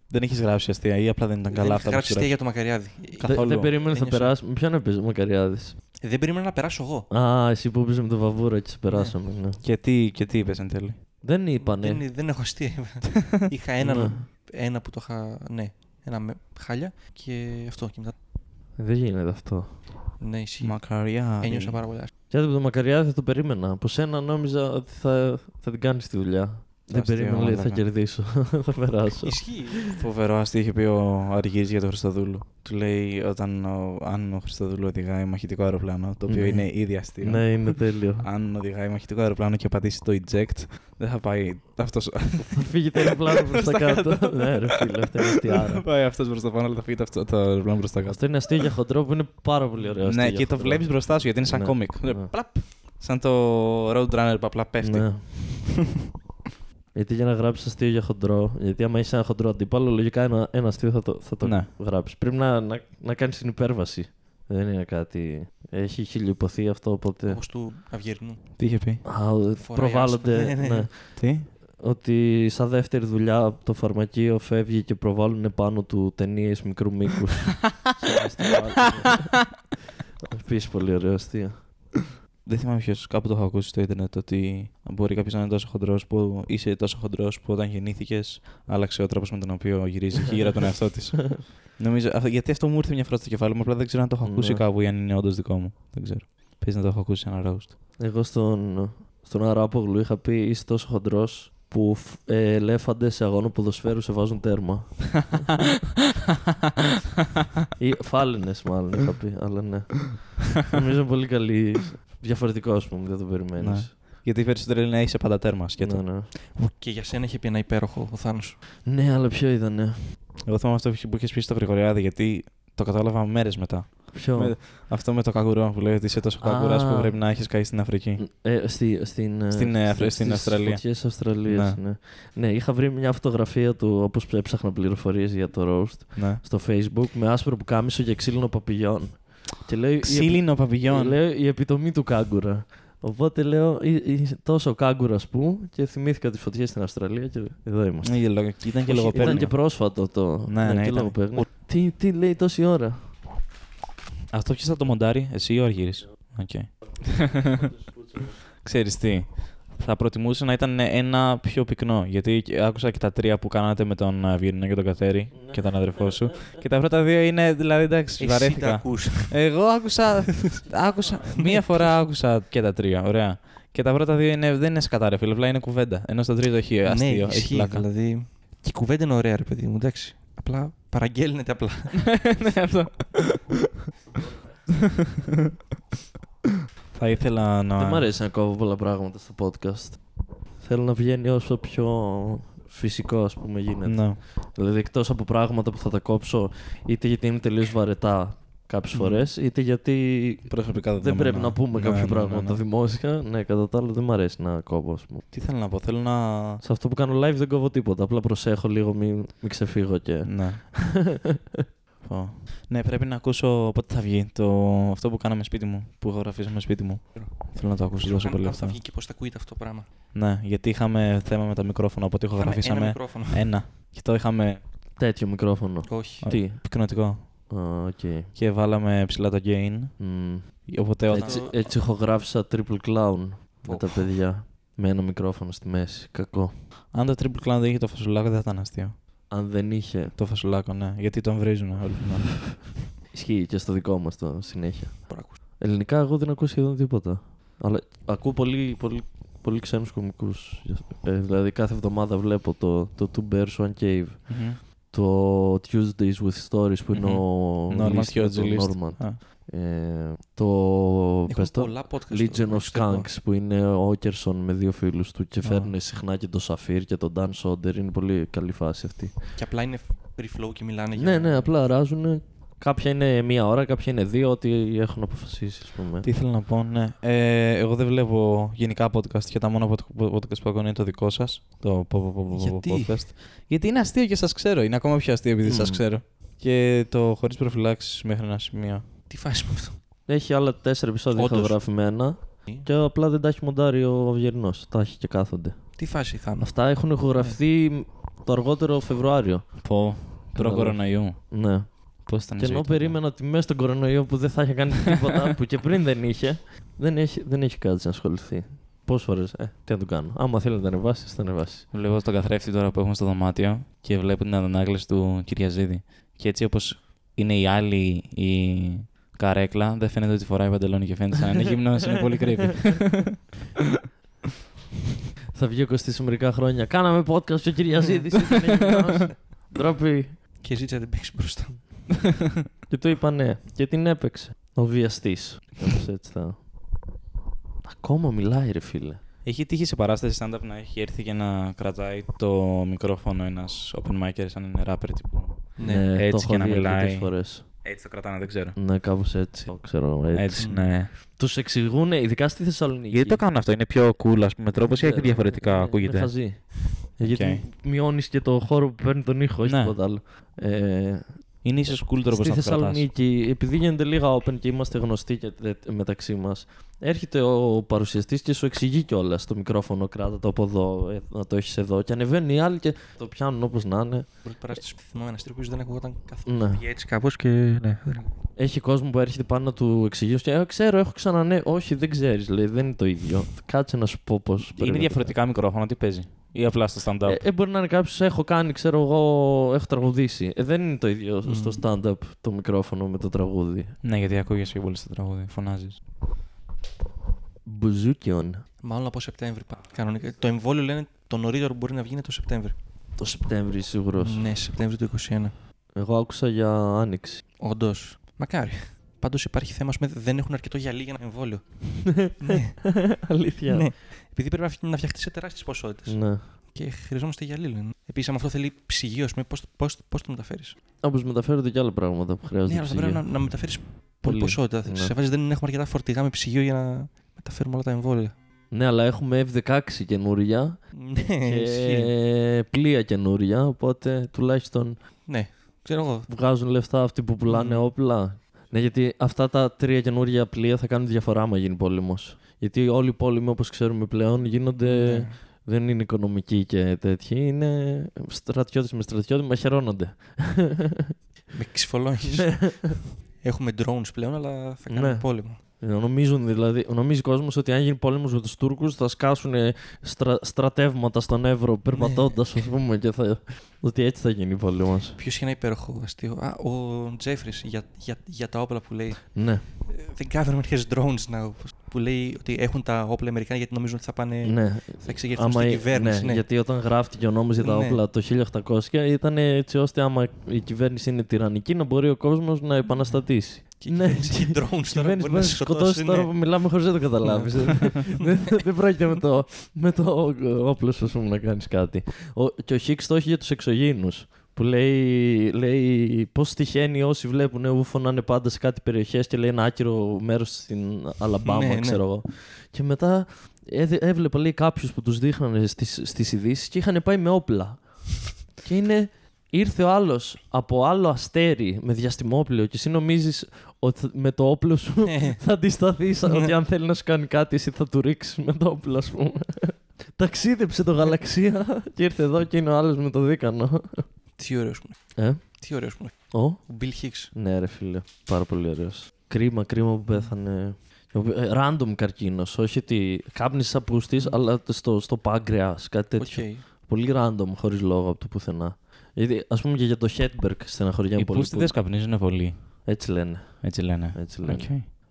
Δεν έχεις γράψει αστεία ή απλά δεν ήταν καλά
Δεν
αυτά
είχα
που σου
γράψει αστεία για το μακαριάδι.
Δε-
καθόλου.
Δεν περίμενες να
Ένιωσα.
περάσει. Με ποιον έπαιζε ο Μακαριάδη.
Ε, Δεν περίμενα να περάσω εγώ.
Α, εσύ που έπαιζες με το βαβούρα και σε περάσαμε. Ναι.
Και τι, και τι είπε εν τέλει.
Δεν είπανε.
Δεν, δεν έχω αστεία. είχα
Ναι.
ένα, ένα που το είχα. Ναι, ένα με χάλια και αυτό. Και μετά.
Δεν γίνεται αυτό.
Ναι, ισχύει.
Μακαριά.
Ένιωσα πάρα πολύ άσχημα.
Και με το Μακαριάδη θα το περίμενα. Από σένα νόμιζα ότι θα, θα την κάνεις τη δουλειά. Δεν
αστείο,
περίμενα, λέει, θα
μαλάκα.
κερδίσω. θα περάσω.
Ισχύει.
Φοβερό αστείο είχε πει ο Αργύρης για τον Χριστοδούλου. Του λέει όταν ο, αν ο Χριστοδούλου οδηγάει μαχητικό αεροπλάνο, το οποίο
Ναι.
είναι ήδη αστείο.
ναι, είναι τέλειο.
Αν οδηγάει μαχητικό αεροπλάνο και πατήσει το eject, δεν θα πάει αυτό.
θα φύγει το αεροπλάνο προς τα
Προς τα
κάτω. ναι, ρε φίλε, αυτό είναι αστιάρα.
θα πάει αυτός προς τα πάνω, αλλά θα φύγει το, το αεροπλάνο προς τα κάτω.
Αυτό είναι αστείο για χοντρό που είναι πάρα πολύ ωραίο. αστείο
Ναι,
για
και το
χοντρό.
βλέπεις μπροστά σου γιατί είναι σαν
Ναι,
κόμικ.
ναι.
Πλαπ. Σαν το Roadrunner που απλά πέφτει.
Ναι. γιατί για να γράψεις αστείο για χοντρό, γιατί άμα είσαι ένα χοντρό αντίπαλο, λογικά ένα, ένα αστείο θα το, θα το
Ναι.
γράψεις. Πρέπει να, να, να κάνεις την υπέρβαση. Δεν είναι κάτι. Έχει χιλιοποθεί αυτό, οπότε.
Όπως του Αυγερινού.
Τι είχε πει;
Α, ο-
Φοράει
προβάλλονται.
άσπρο. Ναι, ναι.
ναι.
Τι;
Ότι σαν δεύτερη δουλειά από το φαρμακείο φεύγει και προβάλλουν πάνω του ταινίες μικρού μήκους. Επίσης πολύ ωραίο αστείο.
Δεν θυμάμαι ποιος. Κάπου το έχω ακούσει στο Ιντερνετ ότι μπορεί κάποιος να είναι τόσο χοντρός που είσαι τόσο χοντρός που όταν γεννήθηκες άλλαξε ο τρόπος με τον οποίο γυρίζεις γύρω από τον εαυτό της. Νομίζω, αυτό- γιατί αυτό μου ήρθε μια φορά στο κεφάλι μου, απλά δεν ξέρω αν το έχω ακούσει
Ναι.
κάπου ή αν είναι όντως δικό μου. Δεν ξέρω. Παίζει να το έχω ακούσει σε ένα roast.
Εγώ στον, στον Αράπογλου είχα πει είσαι τόσο χοντρός που φ- ε, ελέφαντες σε αγώνα ποδοσφαίρου σε βάζουν τέρμα. Ή φάλαινες, μάλλον είχα πει, αλλά ναι. Νομίζω είναι πολύ καλή. Διαφορετικό, ας πούμε, δεν το περιμένεις.
Ναι. Γιατί οι περισσότεροι λένε είσαι πάντα τέρμα. σκέτο.
Ναι, ναι.
Και για σένα είχε πει ένα υπέροχο ο Θάνος.
ναι, αλλά ποιο ήταν.
Εγώ θυμάμαι αυτό που είχες πει στο Γρηγοριάδη γιατί το κατάλαβα μέρες μετά.
Ποιο;
Με- Αυτό με το κακουρό που λέει ότι είσαι τόσο
Α.
κακουρά που πρέπει να έχεις καεί στην Αφρική.
Ε, στη, στην, ε,
Στην, ε, Αφρι-
στις-
στην
στις
Αυστραλία.
φωτιές Αυστραλίας,
Ναι.
ναι. ναι. είχα βρει μια φωτογραφία του όπως έψαχνα πληροφορίες για το roast
Ναι.
στο facebook με άσπρο που κάμισο και ξύλινο παπηγιόν. Και λέω, η,
Ξύλινο
επι-
παπηγιόν.
λέω η επιτομή του κάγκουρα. Οπότε λέω «Ε, ε, τόσο κάγκουρα που και θυμήθηκα τις φωτιές στην Αυστραλία και εδώ είμαστε.
Ναι, λογο- Ήταν και
Όχι,
λογοπαίγνιο.
Ήταν και πρόσφατο το.
Ναι, ναι,
και
ήταν.
λογοπαίγνιο. Τι, τι λέει τόση ώρα;
Αυτό ποιος θα το μοντάρει, εσύ ή ο Αργύρης. Οκ. Ξέρεις τι. Θα προτιμούσα να ήταν ένα πιο πυκνό. Γιατί άκουσα και τα τρία που κάνατε με τον ε, Βιερνό και τον Κατέρι και τον αδερφό σου. Και τα πρώτα δύο είναι, δηλαδή, εντάξει,
Εσύ τα
βαρέθηκα.
ακούς.
Εγώ άκουσα, άκουσα. Μία φορά άκουσα και τα τρία. Ωραία. Και τα πρώτα δύο είναι, δεν είναι σκατά, φίλε, απλά είναι κουβέντα. Ενώ στο τρίτο έχει
ναι,
αστείο, έχει
ισχύει.
πλάκα.
Δηλαδή. Και η κουβέντα είναι ωραία, ρε παιδί μου, εντάξει. Απλά παραγγέλνεται απλά.
ναι, αυτό. Θα ήθελα να.
Δεν μ' αρέσει να κόβω πολλά πράγματα στο podcast. Θέλω να βγαίνει όσο πιο φυσικό, ας πούμε, γίνεται.
Ναι.
Δηλαδή, εκτός από πράγματα που θα τα κόψω, είτε γιατί είναι τελείως βαρετά κάποιες φορές, είτε γιατί
Προσωπικά
δεν
δεδομένα.
πρέπει να πούμε
Ναι,
κάποια
ναι, ναι,
πράγματα
ναι.
δημόσια. Ναι, κατά τα άλλα δεν μ' αρέσει να κόβω, ας πούμε.
Τι θέλω να πω, θέλω να.
Σε αυτό που κάνω live δεν κόβω τίποτα. Απλά προσέχω λίγο, μην, μην ξεφύγω και.
Ναι. Πω. ναι, πρέπει να ακούσω πότε θα βγει το... αυτό που κάναμε σπίτι μου, που ηχογραφήσαμε σπίτι μου. Θέλω να το ακούσω τόσο πολύ
Πώς
αυτό.
θα βγει και πώς θα ακούγεται αυτό το πράγμα.
Ναι, γιατί είχαμε θέμα με τα μικρόφωνα, οπότε
Είχαμε
ηχογραφήσαμε
Ένα μικρόφωνο.
ένα. Και το είχαμε
Τέτοιο μικρόφωνο.
Όχι.
Τι;
πυκνοτικό.
Α, οκ.
Και βάλαμε ψηλά το gain.
Μμ.
Οπότε όταν...
Έτσι, έτσι ηχογράφησα triple clown με
Πω.
τα παιδιά. Με ένα μικρόφωνο στη μέση. Κακό.
Αν το triple clown δεν είχε το φασουλάκο, δεν θα ήταν αστείο.
Αν δεν είχε.
Το φασουλάκο, ναι. Γιατί τον βρίζουν όλη την ώρα.
Ισχύει και στο δικό μας το συνέχεια.
Μπορώ να ακούσω.
Ελληνικά εγώ δεν ακούω σχεδόν τίποτα. Αλλά ακούω πολύ, πολύ, πολύ ξένους κομικούς. Ε, δηλαδή κάθε εβδομάδα βλέπω το, το Two Bears One Cave.
Μμμ.
Το Tuesdays with Stories που είναι
Μμμ.
ο
Norman
List με
Hughes,
τον
List.
Norman.
Α.
Ε, το,
Έχω
πες το
πολλά podcast.
Legion
στο
of
εξωτερικό.
Skunks που είναι ο Όκερσον με δύο φίλους του και
Α.
φέρνουν συχνά και τον Σαφίρ και τον Dan Sonder. Είναι πολύ καλή φάση αυτή.
Και απλά είναι free flow και μιλάνε για.
Ναι, ναι, απλά αράζουν. Κάποια είναι μία ώρα, κάποια είναι δύο, ό,τι έχουν αποφασίσει, ας πούμε.
Τι ήθελα να πω, ναι. Ε, εγώ δεν βλέπω γενικά podcast και τα μόνα pod- podcast που ακούω είναι το δικό σας. Το po- po- po- po-
Γιατί;
podcast. Γιατί είναι αστείο και σας ξέρω. Είναι ακόμα πιο αστείο επειδή
Μμμ.
σα ξέρω. Και το χωρίς προφυλάξεις μέχρι ένα σημείο.
Τι φάση με αυτό;
Έχει άλλα τέσσερα επεισόδια
Όντως.
ηχογραφημένα και απλά δεν τα έχει μοντάρει ο Αυγερινός. Τα έχει και κάθονται.
Τι φάση θα είναι;
Αυτά έχουν ηχογραφηθεί το αργότερο Φεβρουάριο.
Πω. Προ-κορονοϊού.
Ναι.
Πώς ήταν η
Και
ζωή
ενώ
τότε.
περίμενα ότι μέσα στον κορονοϊό που δεν θα είχε κάνει τίποτα, που και πριν δεν είχε, δεν έχει, δεν έχει κάτι να ασχοληθεί. Πόσες φορές, ε, τι να του κάνω. Άμα θέλει να τα ανεβάσεις, θα ανεβάσεις.
Βλέπω στον καθρέφτη τώρα που έχουμε στο δωμάτιο και βλέπω την ανάγλωση του Κυριαζίδη. Και έτσι όπως είναι η άλλη η καρέκλα, δεν φαίνεται ότι φοράει παντελόνι και φαίνεται σαν να είναι γυμνό. είναι πολύ creepy.
Θα βγει ο Κωστής σε μερικά χρόνια. Κάναμε podcast και ο Κυριαζίδης ήταν γυμνός. Ντροπή.
Και ζήτησε να την παίξει μπροστά.
Και του είπα ναι. Και την έπαιξε. Ο βιαστής. Κάπως έτσι θα... Ακόμα μιλάει ρε φίλε.
Έχει τύχει σε παράσταση stand-up να έχει έρθει και να κρατάει το μικρόφωνο ένας open micer σαν είναι rapper τύπου.
Ναι.
το
έτσι
έχω
και να
δει
μιλάει.
αρκετές φορές.
Έτσι το κρατάνε, δεν ξέρω.
Ναι, κάπως έτσι. Το ξέρω έτσι.
Έτσι, ναι.
Τους εξηγούν, ειδικά στη Θεσσαλονίκη.
Γιατί το κάνουν αυτό, είναι πιο cool, ας πούμε, τρόπος ή
Ξέρω,
διαφορετικά
είναι-
ακούγεται;
Είναι χαζή. Ε, Γιατί μειώνεις και το χώρο που παίρνει τον ήχο, όχι
Ναι.
τίποτα άλλο. Ε,
Είναι ίσως cool τρόπο
Στη
να το κρατάς.
Θεσσαλονίκη, επειδή γίνεται λίγα open και είμαστε γνωστοί και τε- μεταξύ μας, έρχεται ο παρουσιαστής και σου εξηγεί κιόλας το μικρόφωνο, κράτα το από εδώ, ε, να το έχεις εδώ. Και ανεβαίνουν οι άλλοι και το πιάνουν όπως να είναι.
Πρώτη παράσταση που θυμάμαι ένα στήριο που δεν ακούγονταν καθόλου.
Ναι.
Πήγε έτσι κάπως και. Ναι, δεν
Έχει κόσμο που έρχεται πάνω να του εξηγήσει και «Ε, ξέρω, έχω ξανανέ. Όχι, δεν ξέρεις, λέει, δεν είναι το ίδιο. Κάτσε να σου πω πώς.
Είναι διαφορετικά μικρόφωνα, τι παίζει. Ή απλά στο stand-up.
Ε, ε, μπορεί να είναι κάποιος, έχω κάνει, ξέρω εγώ, έχω τραγουδήσει. Ε, δεν είναι το ίδιο
Μμμ.
στο stand-up το μικρόφωνο με το τραγούδι.
Ναι, γιατί ακούγεσαι πιο πολύ στο τραγούδι. Φωνάζεις.
Μπουζούκιον.
Μάλλον από Σεπτέμβρη. πα- Κανονικά. Το εμβόλιο λένε το νωρίτερο που μπορεί να βγει είναι το Σεπτέμβρη.
Το Σεπτέμβρη σίγουρος.
Ναι, Σεπτέμβρη του 2021.
Εγώ άκουσα για άνοιξη.
Όντως. Μακάρι. Πάντως υπάρχει θέμα, ας πούμε, δεν έχουν αρκετό γυαλί για ένα εμβόλιο. ναι,
Αλήθεια.
ναι. Επειδή πρέπει να φτ- να φτιαχτεί σε τεράστιες ποσότητες.
Ναι.
Και χρειαζόμαστε γυαλί, λένε. Επίσης, αν αυτό θέλει ψυγείο, πώ το μεταφέρεις;
Όπως μεταφέρονται και άλλα πράγματα που χρειάζονται.
Ναι, αλλά θα
ψυγείο.
πρέπει να, να μεταφέρεις
Πολύ.
πολλή ποσότητα.
Ναι.
Σε φάση δεν έχουμε αρκετά φορτηγά με ψυγείο για να μεταφέρουμε όλα τα εμβόλια.
Ναι, αλλά έχουμε F16 καινούρια
Ναι, ισχύει.
και πλοία καινούρια. Οπότε τουλάχιστον
Ναι, ξέρω εγώ.
βγάζουν λεφτά αυτοί που πουλάνε
Μμμ.
όπλα. Ναι, γιατί αυτά τα τρία καινούρια πλοία θα κάνουν διαφορά άμα γίνει πόλεμος. Γιατί όλοι οι πόλεμοι, όπως ξέρουμε πλέον, γίνονται.
Ναι.
Δεν είναι οικονομικοί και τέτοιοι. Είναι στρατιώτες με στρατιώτε, μαχαιρώνονται.
Με ξυφολόγηση. Έχουμε drones πλέον, αλλά θα κάνουμε
Ναι.
πόλεμο.
Νομίζουν δηλαδή, νομίζει ο κόσμος ότι αν γίνει πόλεμος με τους Τούρκους θα σκάσουν στρα, στρατεύματα στον Εύρο περπατώντας, ας πούμε, και θα, ότι έτσι θα γίνει πόλεμο.
Ποιο είχε ένα υπέροχο αστείο. Α, ο Τζέφρις για, για, για τα όπλα που λέει.
Ναι,
The government has drones now. Που λέει ότι έχουν τα όπλα οι Αμερικάνοι γιατί νομίζουν ότι θα πάνε.
ναι.
Θα εξεγερθούν
Άμα,
στην
ε,
κυβέρνηση.
ναι,
Ναι,
Γιατί όταν γράφτηκε ο νόμος για τα
Ναι.
όπλα το 1800 ήταν έτσι ώστε άμα η κυβέρνηση είναι τυραννική να μπορεί ο κόσμος να επαναστατήσει.
Και η
ναι,
κυβέρνηση έχει drones
Η
τώρα
κυβέρνηση
μπορεί να
μπορείς να
σε
σκοτώσεις
σκοτώσεις.
τώρα
ναι.
που μιλάμε χωρίς να το καταλάβεις. δεν, δεν πρόκειται με το, με το όπλος σου ας πούμε, να κάνεις κάτι. Ο, και ο Χίξ το έχει για τους εξωγήινους. Που λέει, λέει πώς τυχαίνει όσοι βλέπουν ούφο να είναι πάντα σε κάτι περιοχές και λέει ένα άκυρο μέρος στην Αλαμπάμα,
Ναι, ναι.
ξέρω εγώ. Και μετά έδε- έβλεπα λέει κάποιους που τους δείχνανε στις, στις ειδήσεις και είχαν πάει με όπλα. και είναι. Ήρθε ο άλλος από άλλο αστέρι με διαστημόπλαιο και εσύ νομίζεις ότι θα- με το όπλο σου
Ναι.
θα αντισταθείς ότι αν θέλει να σου κάνει κάτι, εσύ θα του ρίξεις με το όπλο, ας πούμε. Ταξίδεψε το γαλαξία και ήρθε εδώ και είναι ο άλλος με το δίκανο.
Τι ωραίος που είναι.
Ε,
Τι ωραίος που είναι.
ο;
Ο Bill Hicks.
Ναι, ρε φίλε. Πάρα πολύ ωραίος. Κρίμα, κρίμα που πέθανε. Ε, Random καρκίνος. Όχι ότι κάπνιζε ο πούστης, αλλά στο, στο πάγκρεα, κάτι
Οκ.
τέτοιο. Πολύ random, χωρίς λόγο από το πουθενά. Γιατί, ας πούμε και για το Hedberg στεναχωριέμαι
Οι
πολύ.
πούστηδε
που-
καπνίζουν πολύ.
Έτσι λένε.
Έτσι λένε.
Έτσι λένε.
Οκ.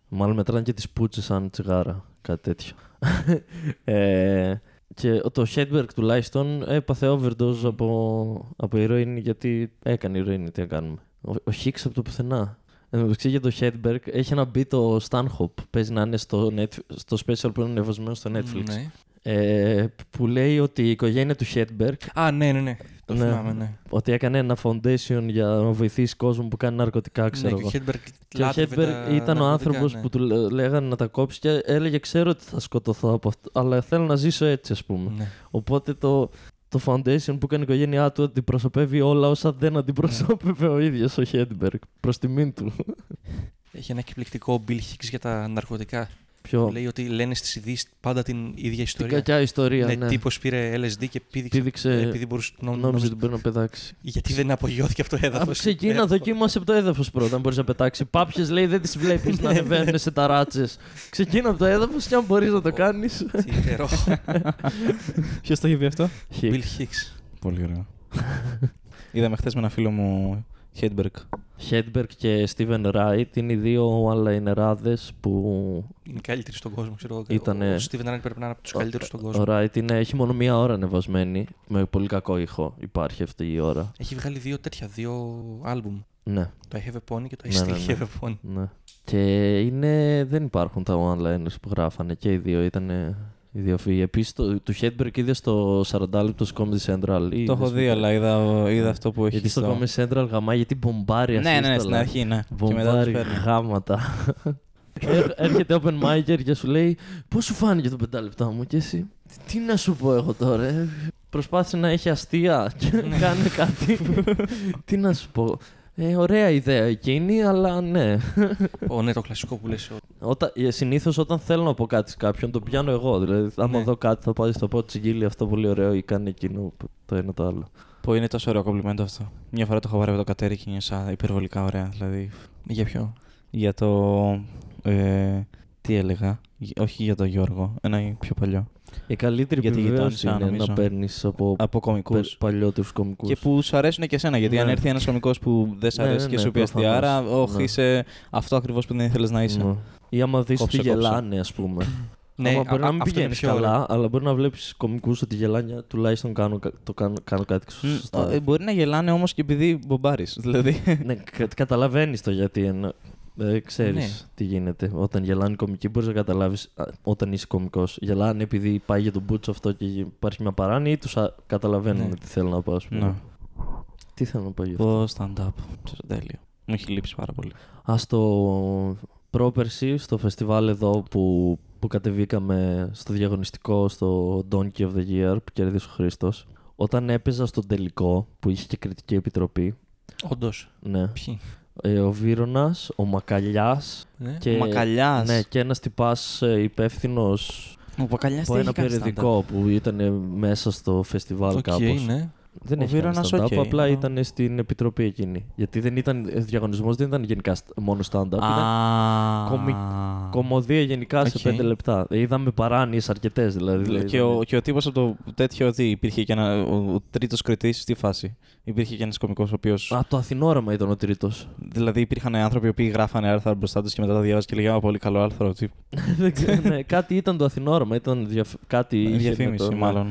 Μάλλον μετράνε και τις πούτσες σαν τσιγάρα, κάτι τέτοιο. ε, και το Hedberg τουλάχιστον έπαθε overdose από, από ηρωίνη γιατί έκανε ηρωίνη, τι να κάνουμε. Ο, ο Hicks από το πουθενά. Εν τω μεταξύ για το Hedberg έχει ένα bit ο Stanhope, παίζει να είναι στο, Netf- στο special που είναι ανεβασμένο στο Netflix.
Ναι.
Ε, που λέει ότι η οικογένεια του Hedberg
Α, ναι, ναι, ναι. Το
Ναι.
θυμάμαι, ναι.
ότι έκανε ένα foundation για να βοηθήσει κόσμο που κάνει ναρκωτικά, ξέρω
Ναι,
εγώ.
και ο Hedberg
Και ο
λάτρευε
Χέτμπεργκ
τα
ήταν ο
ναρκωτικά,
άνθρωπος
ναι.
που του λέ- λέγανε να τα κόψει και έλεγε: Ξέρω ότι θα σκοτωθώ από αυτό, αλλά θέλω να ζήσω έτσι, ας πούμε.
Ναι.
Οπότε το, το foundation που έκανε η οικογένειά του αντιπροσωπεύει όλα όσα δεν αντιπροσώπευε ο ίδιος ο Χέντμπεργκ. Προς τιμήν του.
Έχει ένα εκπληκτικό Bill Hicks για τα ναρκωτικά.
Ποιο.
Λέει ότι λένε στις ειδήσεις πάντα την ίδια
Την
ιστορία.
κακιά ιστορία.
ναι,
Ναι,
τύπος πήρε LSD και πήδηξε.
Πήδηξε-
επειδή μπορούσε νο,
Νόμιζε
νόμιζε-
ότι μπορεί να πετάξει.
Γιατί δεν απογειώθηκε αυτό το έδαφος.
Α, ξεκίνα, δοκίμασε από το έδαφος πρώτα. Αν μπορείς να πετάξει. Πάπιε λέει δεν τις βλέπεις να ανεβαίνουν σε ταράτσες. Ξεκίνα από το έδαφος και αν μπορείς να το κάνεις.
Τι ιερό.
Ποιος το είχε πει αυτό;
Bill Hicks.
Πολύ ωραίο. Είδαμε χθες με ένα φίλο μου Χέντμπεργκ.
Χέντμπεργκ και Στίβεν Ράιτ είναι οι δύο αλαϊνεράδε που.
Είναι οι καλύτεροι στον κόσμο, ξέρω εγώ.
Ήτανε-
Ο Steven Ryan πρέπει να είναι από τους καλύτερους στον
Ο
κόσμο.
Ράιτ είναι, έχει μόνο μία ώρα ανεβασμένη. Με πολύ κακό ήχο υπάρχει αυτή η ώρα.
Έχει βγάλει δύο τέτοια, δύο άλμπουμ.
Ναι,
Το I Have a Pony και το I
Ναι,
Still
ναι, ναι.
Have a Pony.
ναι. Και είναι, δεν υπάρχουν τα one-liners που γράφανε και οι δύο. Ήταν οι δύο φίλοι. Επίσης, το, του Χέντμπεργκ είδες στο 40 λεπτό Comedy Central. ή
Το έχω
είδες
δει,
ποτέ;
αλλά είδα, είδα αυτό που έχει.
Γιατί στο Comedy Central γαμάει, γιατί μπομπάρει
Ναι, ναι, ναι,
ασύστολα.
στην αρχή, ναι. Και μετά τους
Μπομπάρει
παίρνει.
γάματα. Έρ- Έρχεται open micer και σου λέει Πώς σου φάνηκε το πεντάλεπτά μου και εσύ; Τι να σου πω εγώ τώρα ε, Προσπάθησε να έχει αστεία και
Ναι.
κάνει κάτι Τι να σου πω ε, Ωραία ιδέα εκείνη αλλά ναι
Ω, ναι, το κλασικό που λες. ο-
όταν, συνήθως όταν θέλω να πω κάτι σε κάποιον το πιάνω εγώ Δηλαδή άμα
Ναι.
δω κάτι θα πάω στο πω τσιγγίλι αυτό πολύ ωραίο ή κάνει εκείνο που- το ένα το άλλο
Που είναι τόσο ωραίο κομπλιμέντο αυτό. Μια φορά το έχω πάρει από το κατέρι και νιώσα υπερβολικά ωραία. Δηλαδή
Για ποιο;
για το. Ε, τι έλεγα; Γ- Όχι για τον Γιώργο, ένα πιο παλιό.
Η καλύτερη
Για τη
επιβεβαίωση
γειτόνισσα,
είναι
νομίζω.
να παίρνεις από,
Από κομικούς.
πε- παλιότερους κομικούς
Και που σου αρέσουν και εσένα. Γιατί
Ναι.
αν έρθει ένας κωμικό που δεν σ'
Ναι,
αρέσει
ναι,
και
ναι,
σου πει
προφανώς.
αστιάρα, όχι
Ναι.
είσαι αυτό ακριβώς που δεν ήθελες να είσαι.
Ναι. Ή άμα δεις
Κόψε,
ότι
κόψε.
γελάνε, ας πούμε.
Ναι,
άμα
α-
μπορεί
α-
να μην
αυτό είναι
πηγαίνεις
πιο
καλά,
ωραίο.
αλλά μπορεί να βλέπεις κομικούς ότι γελάνε, τουλάχιστον κάνω, κα- το κάνω, κάνω κάτι
Μ,
σωστά.
ε, Μπορεί να γελάνε όμως και επειδή μπομπάρεις. Δηλαδή.
ναι, κα, καταλαβαίνεις το γιατί. Εννο... Ε, ξέρεις
Ναι.
τι γίνεται. Όταν γελάνε οι κομικοί, μπορείς να καταλάβεις όταν είσαι κομικός. Γελάνε επειδή πάει για τον μπούτσο αυτό και υπάρχει μια παράνοια ή τους καταλαβαίνουν
Ναι.
τι θέλω να πω, ας πούμε.
ναι.
Τι θέλω να πω γι' αυτό.
Το stand-up. Ξέρω, τέλειο. Μου έχει λείψει πάρα πολύ.
Α το πρόπερση στο φεστιβάλ εδώ που, που κατεβήκαμε στο διαγωνιστικό στο Donkey of the Year που κέρδισε ο Χρήστος. Όταν έπαιζα στον τελικό που είχε και κριτική επιτροπή.
Όντως.
Ναι.
Ποιοι;
Ε, ο Βύρωνας, ο Μακαλιάς
Ναι.
και,
Μακαλιάς.
ναι, και ένας τυπάς υπεύθυνος
Ο Μπακαλιά
από ένα περιοδικό που ήταν μέσα στο φεστιβάλ
Οκ,
κάπως.
ναι.
Δεν
Ο
έχει κάνει
Βύρωνας,
stand-up,
οκ,
απλά
αλλά-
ήταν στην επιτροπή εκείνη. Γιατί δεν ήταν, ο διαγωνισμός δεν ήταν γενικά st- μόνο stand-up. Ήταν
Α.
κωμι- κωμωδία γενικά σε
Οκ.
πέντε λεπτά. Είδαμε παράνοιες αρκετές δηλαδή.
Δηλαδή, Και ο, και ο τύπος από το τέτοιο ότι υπήρχε και ένα. Ο, ο τρίτος κριτής στη φάση. Υπήρχε και ένας κωμικός ο οποίο.
Α, το Αθηνόραμα ήταν ο τρίτος.
Δηλαδή υπήρχαν άνθρωποι που γράφανε άρθρα μπροστά τους και μετά τα διάβαζε και λέγανε «Α, πολύ καλό άρθρο. Τι...
Δεν ξέρω, ναι, κάτι ήταν το Αθηνόραμα, ήταν διαφ- κάτι είχε με
Διαφήμιση,
το- ναι.
μάλλον.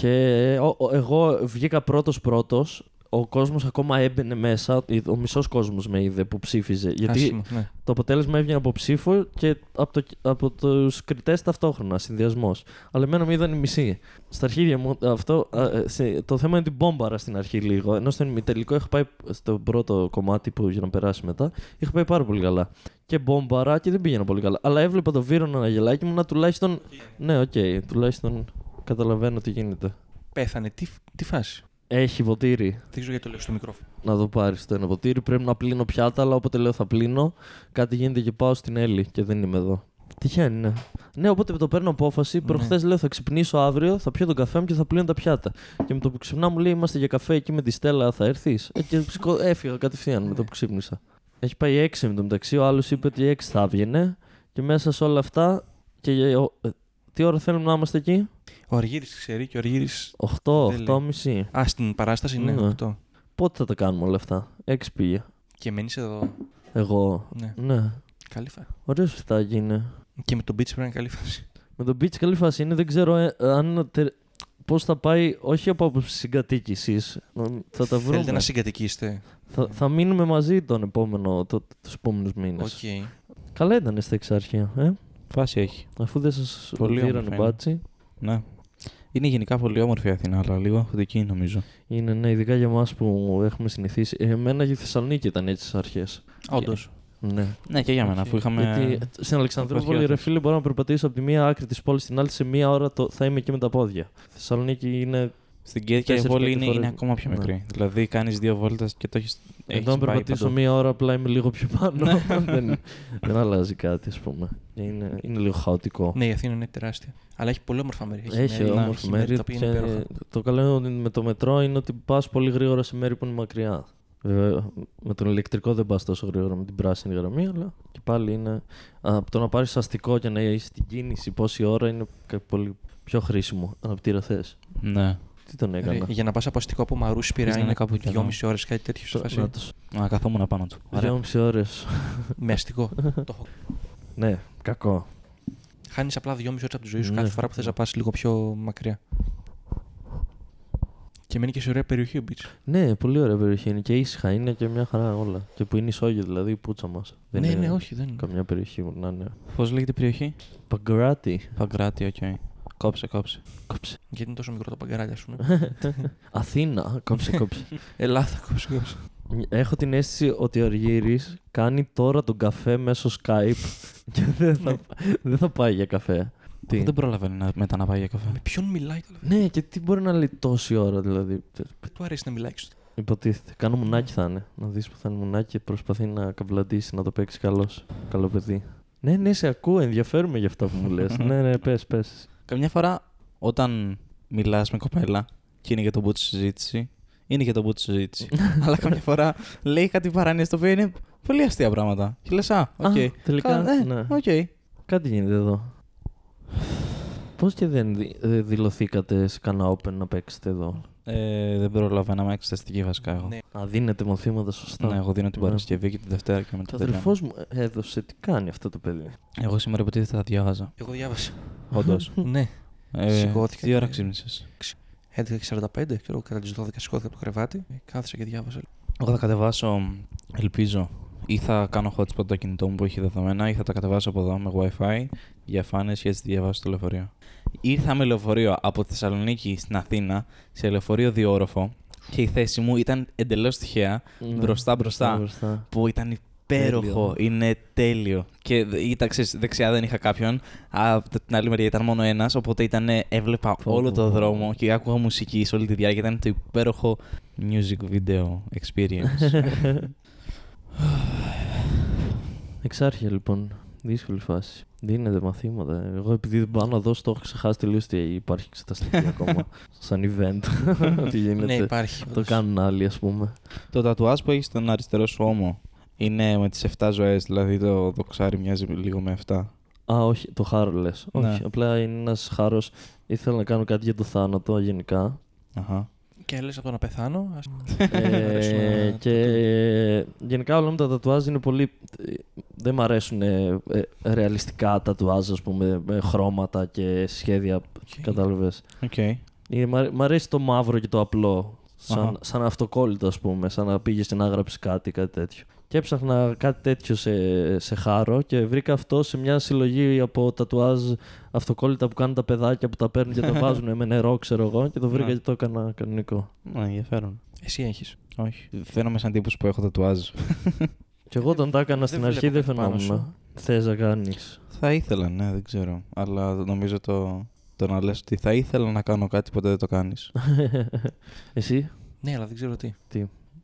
Και ο- ο- εγώ βγήκα πρώτος πρώτος. Ο κόσμος ακόμα έμπαινε μέσα. Ο μισός κόσμος με είδε που ψήφιζε. Γιατί
Άσχημο, ναι.
το αποτέλεσμα έβγαινε από ψήφο και από, το, από τους κριτές ταυτόχρονα, συνδυασμός. Αλλά εμένα με είδαν οι μισοί. Στα αρχίδια μου, αυτό, α, ε, σε- το θέμα είναι την μπόμπαρα στην αρχή λίγο. Ενώ στο τελικό είχα πάει στο πρώτο κομμάτι που για να περάσει μετά, είχα πάει πάρα πολύ καλά. Και μπόμπαρα και δεν πήγαινα πολύ καλά. Αλλά έβλεπα το Βύρωνα να γελάει και ήμουν τουλάχιστον. Ναι, οκ, τουλάχιστον καταλαβαίνω τι γίνεται.
Πέθανε. Τι, τι φάση;
Έχει ποτήρι
Δεν ξέρω γιατί το λέω στο μικρόφωνο.
να το πάρεις το ένα ποτήρι. Πρέπει να πλύνω πιάτα, αλλά όποτε λέω θα πλύνω, κάτι γίνεται και πάω στην Έλλη και δεν είμαι εδώ. Τυχαίνει, ναι. Ναι, οπότε το παίρνω απόφαση.
Ναι.
Προχθές λέω θα ξυπνήσω αύριο, θα πιω τον καφέ μου και θα πλύνω τα πιάτα. Και με το που ξυπνά μου λέει Είμαστε για καφέ εκεί με τη Στέλλα, θα έρθεις; Ε, και σηκώ- έφυγα κατευθείαν με το που ξύπνησα. Έχει πάει έξι με το μεταξύ. Ο άλλος είπε ότι έξι θα έβγαινε. Και μέσα σε όλα αυτά. Και, για- ο- ε, τι ώρα θέλουμε να είμαστε εκεί,
Ο Αργύρης ξέρει και ο Αργύρης...
8,
Δεν
8.30.
Α, στην παράσταση είναι
Ναι.
8.
Πότε θα τα κάνουμε όλα αυτά, 6 πήγε.
Και μένεις εδώ.
Εγώ.
Ναι.
Ναι.
Καλή φάση.
Ωραίο σπιτάκι είναι.
Και με τον Beach πρέπει να είναι καλή φάση.
Με τον Beach καλή φάση είναι, δεν ξέρω ε, αν. τε- Πώς θα πάει, όχι από άποψη συγκατοίκηση. Θα τα βρούμε.
Θέλετε να συγκατοικήσετε.
θα, θα μείνουμε μαζί τον επόμενο, το, τους επόμενους μήνες.
Οκ.
Καλά ήταν στα Εξάρχεια, ε;
Φάση έχει.
αφού δεν σας
Πολύ
δείρανε
όμορφα είναι.
μπάτσι.
Ναι. Είναι γενικά πολύ όμορφη η Αθήνα, αλλά λίγο αγχωτική νομίζω.
Είναι ναι, ειδικά για εμάς που έχουμε συνηθίσει. Ε, Εμένα για τη Θεσσαλονίκη ήταν έτσι στις αρχές.
Όντως.
Ναι.
Ναι, και για μένα,
Οκ.
αφού είχαμε.
Γιατί στην Αλεξανδρούπολη, ρε
Προσπάθειες.
φίλε, μπορώ να περπατήσω από τη μία άκρη της πόλης στην άλλη σε μία ώρα το, θα είμαι εκεί με τα πόδια. Θεσσαλονίκη είναι
Στην Κέρκυρα η
Τέσσερις,
πόλη
πέντε
είναι, είναι
φορές.
ακόμα πιο
Ναι.
μικρή. Δηλαδή κάνεις δύο βόλτες και το έχει.
Εδώ αν περπατήσω μία ώρα απλά είμαι λίγο πιο πάνω. δεν, δεν αλλάζει κάτι, ας πούμε. Είναι, είναι λίγο χαοτικό.
Ναι, η Αθήνα είναι τεράστια. Αλλά έχει πολύ όμορφα μέρη.
Έχει
μέρη-
όμορφη
έχει μέρη
μέρη.
τα οποία είναι
και
υπέροχα.
το καλό είναι ότι με το μετρό είναι ότι πας πολύ γρήγορα σε μέρη που είναι μακριά. Βέβαια, με τον ηλεκτρικό δεν πας τόσο γρήγορα με την πράσινη γραμμή, αλλά και πάλι είναι. Από το να πάρεις αστικό και να είσαι στην κίνηση πόση ώρα είναι κα- πολύ πιο χρήσιμο. Αναπτήρα θες.
Ναι.
Τι τον
Ρε,
έκανα;
για να πας από αστικό από Μαρούσι
Θες να
πειρά
είναι
είναι
κάπου κι εδώ.
δυόμιση ώρες κάτι τέτοιο σε φάση.
Να τους-
Να καθόμουν πάνω του. Ωραία.
Δυόμιση ώρες.
Με αστικό. το έχω.
Ναι, κακό.
Χάνεις απλά δυόμιση ώρες από τη ζωή σου
Ναι.
κάθε φορά που θες να πας λίγο πιο μακριά. Και μένει και σε ωραία περιοχή ο beach.
Ναι, πολύ ωραία περιοχή είναι και ήσυχα είναι και μια χαρά όλα. Και που είναι ισόγειο, δηλαδή η πούτσα μας. Δεν
ναι,
είναι
ναι, όχι, δεν είναι.
καμιά περιοχή που να είναι.
Πώς λέγεται η περιοχή;
Παγκράτι.
Παγκράτι, οκ. Κόψε, κόψε.
Κόψε.
Γιατί είναι τόσο μικρό το παγκαράλι, ας πούμε.
Αθήνα. Κόψε, κόψε.
Ελλάδα, κόψε, κόψε.
Έχω την αίσθηση ότι ο Αργύρης κάνει τώρα τον καφέ μέσω Skype και δεν θα, δεν θα πάει για καφέ. Τι;
Δεν προλαβαίνει να, μετά να πάει για καφέ.
Με ποιον μιλάει τώρα.
Ναι, και τι μπορεί να λέει τόση ώρα δηλαδή.
Δεν του αρέσει να μιλάει στο.
Υποτίθεται. Κάνα μουνάκι θα είναι. Να δεις που θα είναι μουνάκι και προσπαθεί να καβλαντήσει, να το παίξει καλός. Καλό παιδί. Ναι, ναι, σε ακούω. Ενδιαφέρομαι για αυτά που μου λες. ναι, ναι, πες, πες.
Καμιά φορά όταν μιλάς με κοπέλα και είναι για τον μπούτσο συζήτηση, είναι για τον μπούτσο συζήτηση. Αλλά καμιά φορά λέει κάτι παράνοια το οποίο είναι πολύ αστεία πράγματα. Και λες, Α, οκ.
Α, τελικά,
Κα- ε,
ναι.
οκ.
Κάτι γίνεται εδώ. Πώς και δεν δι- ε, δηλωθήκατε σε κανένα open να παίξετε εδώ;
Ε, δεν προλαβαίναμε εξεταστική βασικά εγώ.
Ναι.
Α, δίνετε μαθήματα σωστά.
Ναι, εγώ δίνω την
Ναι.
Παρασκευή και τη Δευτέρα και
Το
μετά δεν
αδερφό μου έδωσε, τι κάνει αυτό το παιδί;
Εγώ σήμερα υποτίθεται θα διάβαζα.
Εγώ διάβασα.
Όντως.
ναι.
ε,
Σηκώθηκα
Τι ώρα
και-
ξύπνησες;
11.45, ξέρω, κατά τις 12 σηκώθηκα από το κρεβάτι. Ε, Κάθισα και διάβασα.
Εγώ θα κατεβάσω, ελπίζω, ή θα κάνω hotspot το κινητό μου που έχει δεδομένα, ή θα τα κατεβάσω από εδώ με WiFi για φάνες και έτσι τη διαβάσω στο λεωφορείο. Ήρθα με λεωφορείο από Θεσσαλονίκη στην Αθήνα σε λεωφορείο διόροφο και η θέση μου ήταν εντελώς τυχαία μπροστά μπροστά.
μπροστά.
Που ήταν υπέροχο,
Τέλειο.
είναι τέλειο. Και δ- ήταν, ξέρεις, δεξιά δεν είχα κάποιον. Α, Από την άλλη μεριά ήταν μόνο ένας. Οπότε ήταν, έβλεπα
Πω,
όλο
πω,
το
πω.
δρόμο και άκουγα μουσική σε όλη τη διάρκεια. Ήταν το υπέροχο music video experience.
Εξάρχεια λοιπόν. Δύσκολη φάση. Δίνετε μαθήματα. Εγώ επειδή δεν πάω να δώσω, το έχω ξεχάσει τελείως ότι υπάρχει εξεταστική ακόμα. Σαν event. Τι γίνεται.
Ναι, υπάρχει.
Το
όντως.
κάνουν άλλοι, ας πούμε.
το τατουάζ που έχεις στον αριστερό σου ώμο είναι με τις 7 ζωές. Δηλαδή το, το ξάρι μοιάζει λίγο με 7.
Α, όχι, το χάρο λες.
Ναι.
Όχι, απλά είναι ένας χάρο. Ήθελα να κάνω κάτι για το θάνατο γενικά.
Αχα.
Και λες από το να πεθάνω. Ας...
ε, και γενικά όλα μου τα τατουάζ είναι πολύ. Δεν μ' αρέσουν ε, ε, ρεαλιστικά τατουάζ, ας πούμε, με χρώματα και σχέδια. Κατάλαβες.
Οκ.
Είναι, μ' αρέ- μ' αρέσει το μαύρο και το απλό. Σαν,
Αχα.
σαν αυτοκόλλητο, ας πούμε. Σαν να πήγες να γράψει κάτι, κάτι τέτοιο. Και έψαχνα κάτι τέτοιο σε, σε χάρο και βρήκα αυτό σε μια συλλογή από τατουάζ αυτοκόλλητα που κάνουν τα παιδάκια που τα παίρνουν και τα βάζουν με νερό, ξέρω εγώ. Και το βρήκα
Ναι.
και το έκανα κανονικό.
Ναι, ενδιαφέρον.
Εσύ έχεις.
Όχι. Φαίνομαι σαν τύπου που έχω τατουάζ.
Και εγώ όταν τα έκανα στην
Δεν
αρχή δεν
βλέπω κάτι πάνω
φαινόμουν. Θες να κάνεις.
θα ήθελα, ναι, δεν ξέρω. Αλλά νομίζω το, το να λες ότι θα ήθελα να κάνω κάτι ποτέ δεν το κάνεις.
Εσύ,
Ναι, αλλά δεν ξέρω τι.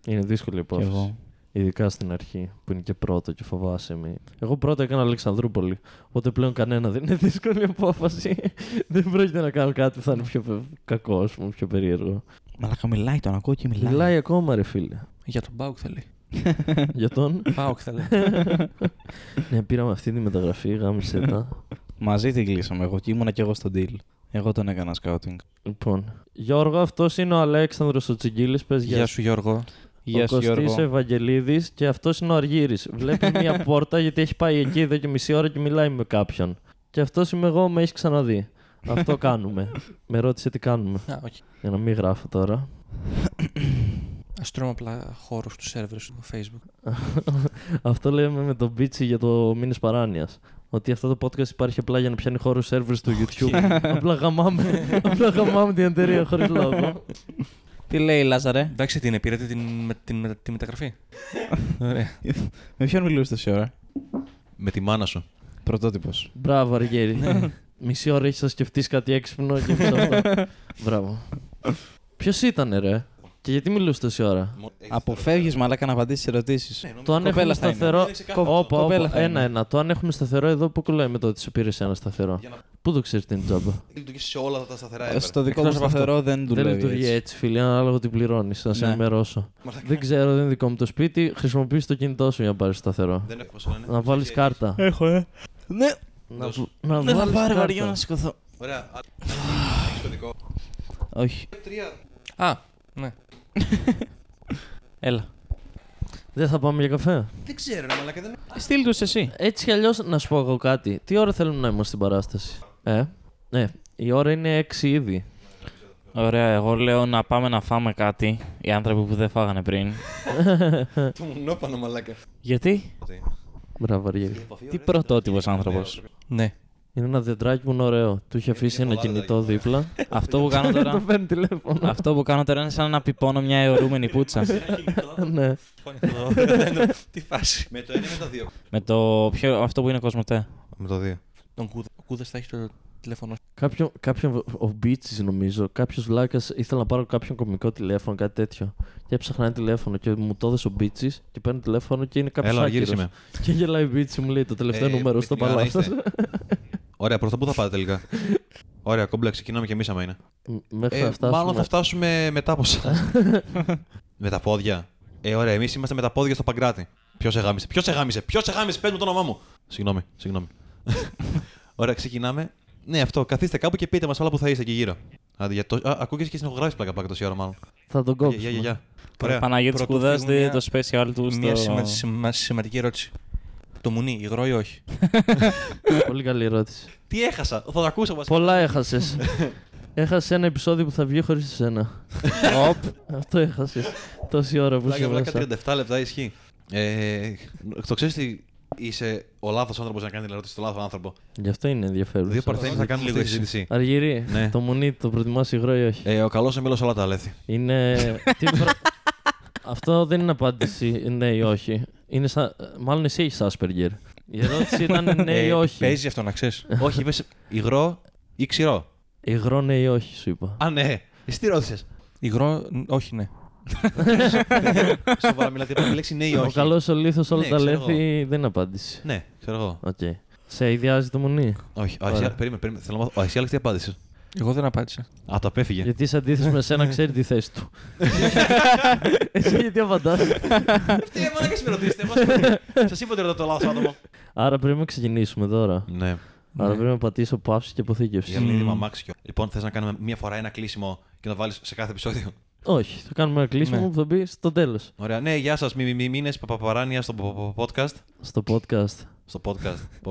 είναι δύσκολη η
Κι
υπόθεση.
εγώ.
Ειδικά στην αρχή που είναι και πρώτο και φοβάσαι με. Εγώ πρώτα έκανα Αλεξανδρούπολη. Οπότε πλέον κανένα δεν είναι δύσκολη απόφαση. δεν πρόκειται να κάνω κάτι που θα είναι πιο πε- κακό, ας πούμε, πιο περίεργο.
Μαλάκα μιλάει, τον ακούω και μιλάει.
Μιλάει ακόμα, ρε φίλε.
Για τον Μπάουκ θα λέει.
Για τον;
Πάοκ θα λέει.
ναι, πήραμε αυτή τη μεταγραφή, γάμισε τα.
Μαζί την κλείσαμε εγώ και ήμουνα και εγώ στο deal. Εγώ τον έκανα scouting.
λοιπόν. Γιώργο, αυτός είναι ο Αλέξανδρος ο Τσιγκίλης. Πες
Γεια σου Γιώργο.
Γεια
ο
σου
Κωστής
Γιώργο.
Ευαγγελίδης και αυτός είναι ο Αργύρης. Βλέπει μία πόρτα γιατί έχει πάει εκεί εδώ και μισή ώρα και μιλάει με κάποιον. Και αυτός είμαι εγώ, με έχεις ξαναδεί. Αυτό κάνουμε. με ρώτησε τι κάνουμε.
Α, όχι.
Για να μην γράφω τώρα.
Α τρώμε απλά χώρο στους σερβέρ στο Facebook.
αυτό λέμε με τον Μπίτσι για το μήνες παράνοιας. Ότι αυτό το podcast υπάρχει απλά για να πιάνει χώρο σερβέρ στο YouTube. απλά γαμάμε, απλά γαμάμε την εταιρεία χωρίς λόγο.
Τι λέει Λάζαρε;
Εντάξει, την πήρατε την, με, την, με- τη μεταγραφή. Ωραία.
Με ποιον μιλούσες τόση ώρα;
Με τη μάνα σου.
Πρωτότυπος.
Μπράβο, Αργέρι. Μισή ώρα έχεις να σκεφτείς κάτι έξυπνο και έχεις αυτό. Μπράβο. Ποιος ήταν, ρε; Και γιατί μιλούσε τόση ώρα;
Αποφεύγεις μαλάκα να απαντήσεις ερωτήσεις.
Ναι,
Το αν
Κοπέλα
έχουμε
θα είναι.
σταθερό.
Είναι ξεκάθαρο.
Όπα,
Κοπέλα
όπα.
θα είναι.
Ένα-ένα. Το αν έχουμε σταθερό εδώ, πού κολλάει με το ότι σε πήρε ένα σταθερό;
Για να
Πού το ξέρεις την τζάμπα;
λειτουργήσει σε όλα τα σταθερά
Ε,
ever.
Στο δικό μου
Εκτός από αυτό.
σταθερό δεν
Δεν
δουλεύει.
λειτουργεί
έτσι.
έτσι, φίλε. Ανάλογα τι πληρώνεις. Να σε
Ναι.
ενημερώσω.
Μαλάκα.
Δεν ξέρω, δεν είναι δικό μου το σπίτι. Χρησιμοποιείς το κινητό σου για να πάρεις σταθερό.
Δεν έχουμε πόσο είναι.
Να βάλεις
Έχει-
κάρτα.
Έχω, ε. Ναι,
Να,
Δώσ'
να
δεν θα
βάλεις
πάρω
κάρτα.
βαριό να σηκωθώ.
Ωραία. Α, Έχεις κωδικό.
Όχι.
Τρία.
Α, ναι.
Έλα.
Δεν θα πάμε για καφέ;
Δεν ξέρω, ρε μαλάκα. Δεν...
Στείλ τους εσύ.
Έτσι κι αλλιώς να σου πω εγώ κάτι. Τι ώρα θέλουμε να είμαστε στην παράσταση; Ε, ναι. Η ώρα είναι 6 ήδη.
Ωραία, εγώ λέω να πάμε να φάμε κάτι. Οι άνθρωποι που δεν φάγανε πριν.
Το μουνόπανο μαλάκα.
Γιατί;
Μπράβο, Αργύρι.
Τι πρωτότυπος άνθρωπος.
Ναι.
Είναι ένα δεντράκι που είναι ωραίο. Του είχε αφήσει ένα
πολλά
κινητό
δεντράκια.
δίπλα.
Αυτό που κάνω
Το
τώρα.
παίρνει τηλέφωνο.
Αυτό που κάνω τώρα είναι σαν να πιπώνω μια αιωρούμενη πουτσα.
ναι.
Τι φάση.
Με το ένα ή με το δύο.
με το πιο, αυτό που είναι κοσμοτέ.
Με το δύο.
Τον Κούδα. Ο Κούδας θα έχει το τηλέφωνο.
Κάποιον, κάποιον, ο Μπίτσι νομίζω, κάποιος βλάκα ήθελε να πάρω κάποιον κομικό τηλέφωνο, κάτι τέτοιο. Και έψαχνα ένα τηλέφωνο και μου το έδωσε ο Μπίτσι και παίρνει τηλέφωνο και είναι κάποιος
Έλα, Αργύρης
άκυρο.
είμαι.
Και γελάει ο Μπίτσι μου λέει το τελευταίο
Ε,
νούμερο
με
στο
την ώρα
παλάτι.
είστε. Ωραία, προς τα πού θα πάτε τελικά. Ωραία, κόμπλα, ξεκινάμε και εμείς άμα είναι.
Μέχρι
Ε,
να φτάσουμε.
μάλλον θα φτάσουμε μετά από εσά. με τα πόδια. Ε, ωραία, εμείς είμαστε με τα πόδια στο Παγκράτη. Ποιος σε γάμισε, ποιος σε γάμισε, ποιος σε γάμισε, πες μου το όνομά μου. Συγγνώμη, συγγνώμη. ωραία, ξεκινάμε. Ναι, αυτό, καθίστε κάπου και πείτε μας όλα που θα είστε εκεί γύρω. Άντε, για το... Α, ακούγες και συνεχογράφεις πλάκα πλάκα τόση ώρα μάλλον.
Θα τον
Γεια,
κόψουμε.
γεια, γεια. Ωραία.
Πρωτού
Παναγιώτης Κούδας
φύγουμε
δει
μια-
το special του
Μια
στο...
σημα- σημα- σημαντική ερώτηση. Το μουνί, υγρό ή όχι.
Πολύ καλή ερώτηση.
Τι έχασα, θα το ακούσω μας.
Πολλά έχασες. έχασες ένα επεισόδιο που θα βγει χωρίς εσένα.
Οπ.
Αυτό έχασες. Τόση ώρα που
Πλάκα,
είσαι
πλάκα,
μέσα.
37 λεπτά ισχύει. Ε, το ξέρεις τι είσαι ο λάθος άνθρωπος να κάνει την ερώτηση στο λάθος άνθρωπο.
Γι' αυτό είναι ενδιαφέρον.
Δύο παρθένοι θα κάνουν
λίγο
αυτή τη
εσύ.
συζήτηση.
Αργύρη,
Ναι.
το μουνί το προτιμάς υγρό ή όχι;
Ε, ο καλός ο μύλος όλα τα αλέθει.
Είναι. Τι προ- Αυτό δεν είναι απάντηση ναι ή όχι. Είναι σαν... Μάλλον εσύ έχεις Asperger. Η ερώτηση ήταν ναι ή
Ε,
όχι.
Παίζει αυτό να ξέρεις.
Όχι, είπες υγρό ή ξηρό.
Υγρό ναι ή όχι, σου είπα.
Α, ναι. Εσύ τι ρώτησες;
Υγρό, ν- όχι, ναι.
Σοβαρά μιλάτε, είπα τη λέξη ναι ή όχι.
Ο καλός ο μύλος όλα
Ναι,
τα
ξέρω
αλέθει δεν είναι απάντηση.
Ναι, ξέρω εγώ.
Οκ. Σε ιδιάζει το μουνί.
Όχι, ο
Ωραία.
Ασιά, περίμενε, περίμενε. Θέλω να μάθω. Ο Ασιά, τι απάντησε;
Εγώ δεν απάντησα.
Α, το απέφυγε.
Γιατί σε αντίθεση με σένα ξέρει τη θέση του. Εσύ γιατί απαντάς;
Τι έμανα και με ρωτήσετε. Σας είπα ότι ρωτάω το λάθος άτομο.
Άρα πρέπει να ξεκινήσουμε τώρα.
Ναι.
Άρα
Ναι.
πρέπει να πατήσω παύση και αποθήκευση.
Για μήνυμα
Μμμ.
αμάξιο. Λοιπόν, θες να κάνουμε μία φορά ένα κλείσιμο και να το βάλεις σε κάθε επεισόδιο;
Όχι, θα κάνουμε ένα κλείσιμο
Ναι.
που θα μπει στο τέλος.
Ωραία. Ναι, γεια σας. Μη, μη, μήνε παπαπαράνια στο πο- πο- podcast.
Στο podcast.
Στο podcast.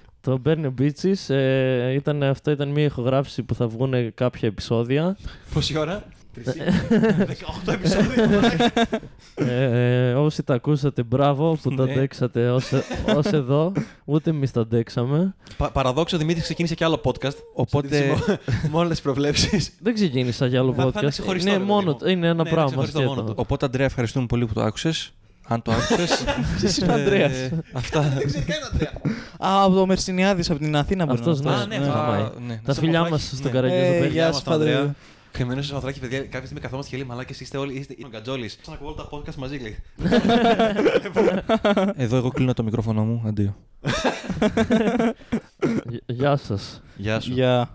Επί τέσσερα.
Θα- θα- Λοιπόν,
Το
πριν-
πισαράνου, μαλάκα.
πριν φύγουμε, θα κάτσετε οι τρει στον κανοπέ. Θα βάλει εσύ το περιστέρι σου και θα σα βγάλω μια φωτογραφία του τρει σα για να το κάνω
Και thumbnail, ναι.
thumbnail.
Ωραία, και τα δόντια μου θέλω να πλύνω. Γενικά έχω κατασταθεί εδώ πέρα σε μόλι
Μια χαρά.
Μπανάκι, έκανα δόντια να πλύνω. Α, το, το, το κρεβάτι να βγάλω μια φωτογραφία.
ναι.
Γιατί;
Να
Θα το στείλω φωτογραφία στον Πέτζι για να φρικάρει.
Α, ναι. στο-
Το παίρνει ο Μπίτσις, ε, ήταν, αυτό ήταν μια ηχογράφηση που θα βγουν κάποια επεισόδια.
Πόση ώρα; 18 επεισόδια. μαλάκα.
Ε, ε, όσοι τα ακούσατε, μπράβο που τα
Ναι.
αντέξατε ως, ως εδώ. Ούτε εμείς τα αντέξαμε.
Πα- Παραδόξω, ο Δημήτρης ξεκίνησε και άλλο podcast.
Οπότε-
Με όλες τις προβλέψεις.
Δεν ξεκίνησα για άλλο
Θα- θα είναι
podcast.
ξεχωριστό,
Είναι,
ρε
μόνο,
παιδί μου.
είναι ένα
Ναι, είναι
πράγμα.
ξεχωριστό
σκέτο.
μόνο του.
Οπότε, Αντρέα, ευχαριστούμε πολύ που το άκουσες. Αν το άκουσες.
Εσύ είναι ο Ανδρέας.
Αυτά.
Δεν ξέρει καν, Αντρέα.
Α, από το Μερσινιάδης από την Αθήνα μπορεί
Αυτός,
να
ναι.
Α, ναι,
ναι.
αυτό.
Χαμάει.
Α, ναι.
Τα
σε
φιλιά
μαυράκι,
μας στον
ναι.
Καραγκιόζο,
Ε,
παιδιά.
γεια
μας,
σας,
τον Ανδρέα.
Παντρέα.
Κρυμμένο σε μαθράκι, παιδιά. Κάποια στιγμή καθόμαστε και λέει Μαλάκες, είστε όλοι. Είστε ο Γκατζόλης. Σαν ακούω όλα τα podcast μαζί, λέει.
Εδώ εγώ κλείνω το μικρόφωνο μου. Αντίο.
Γεια σας.
Γεια σου.
Γεια.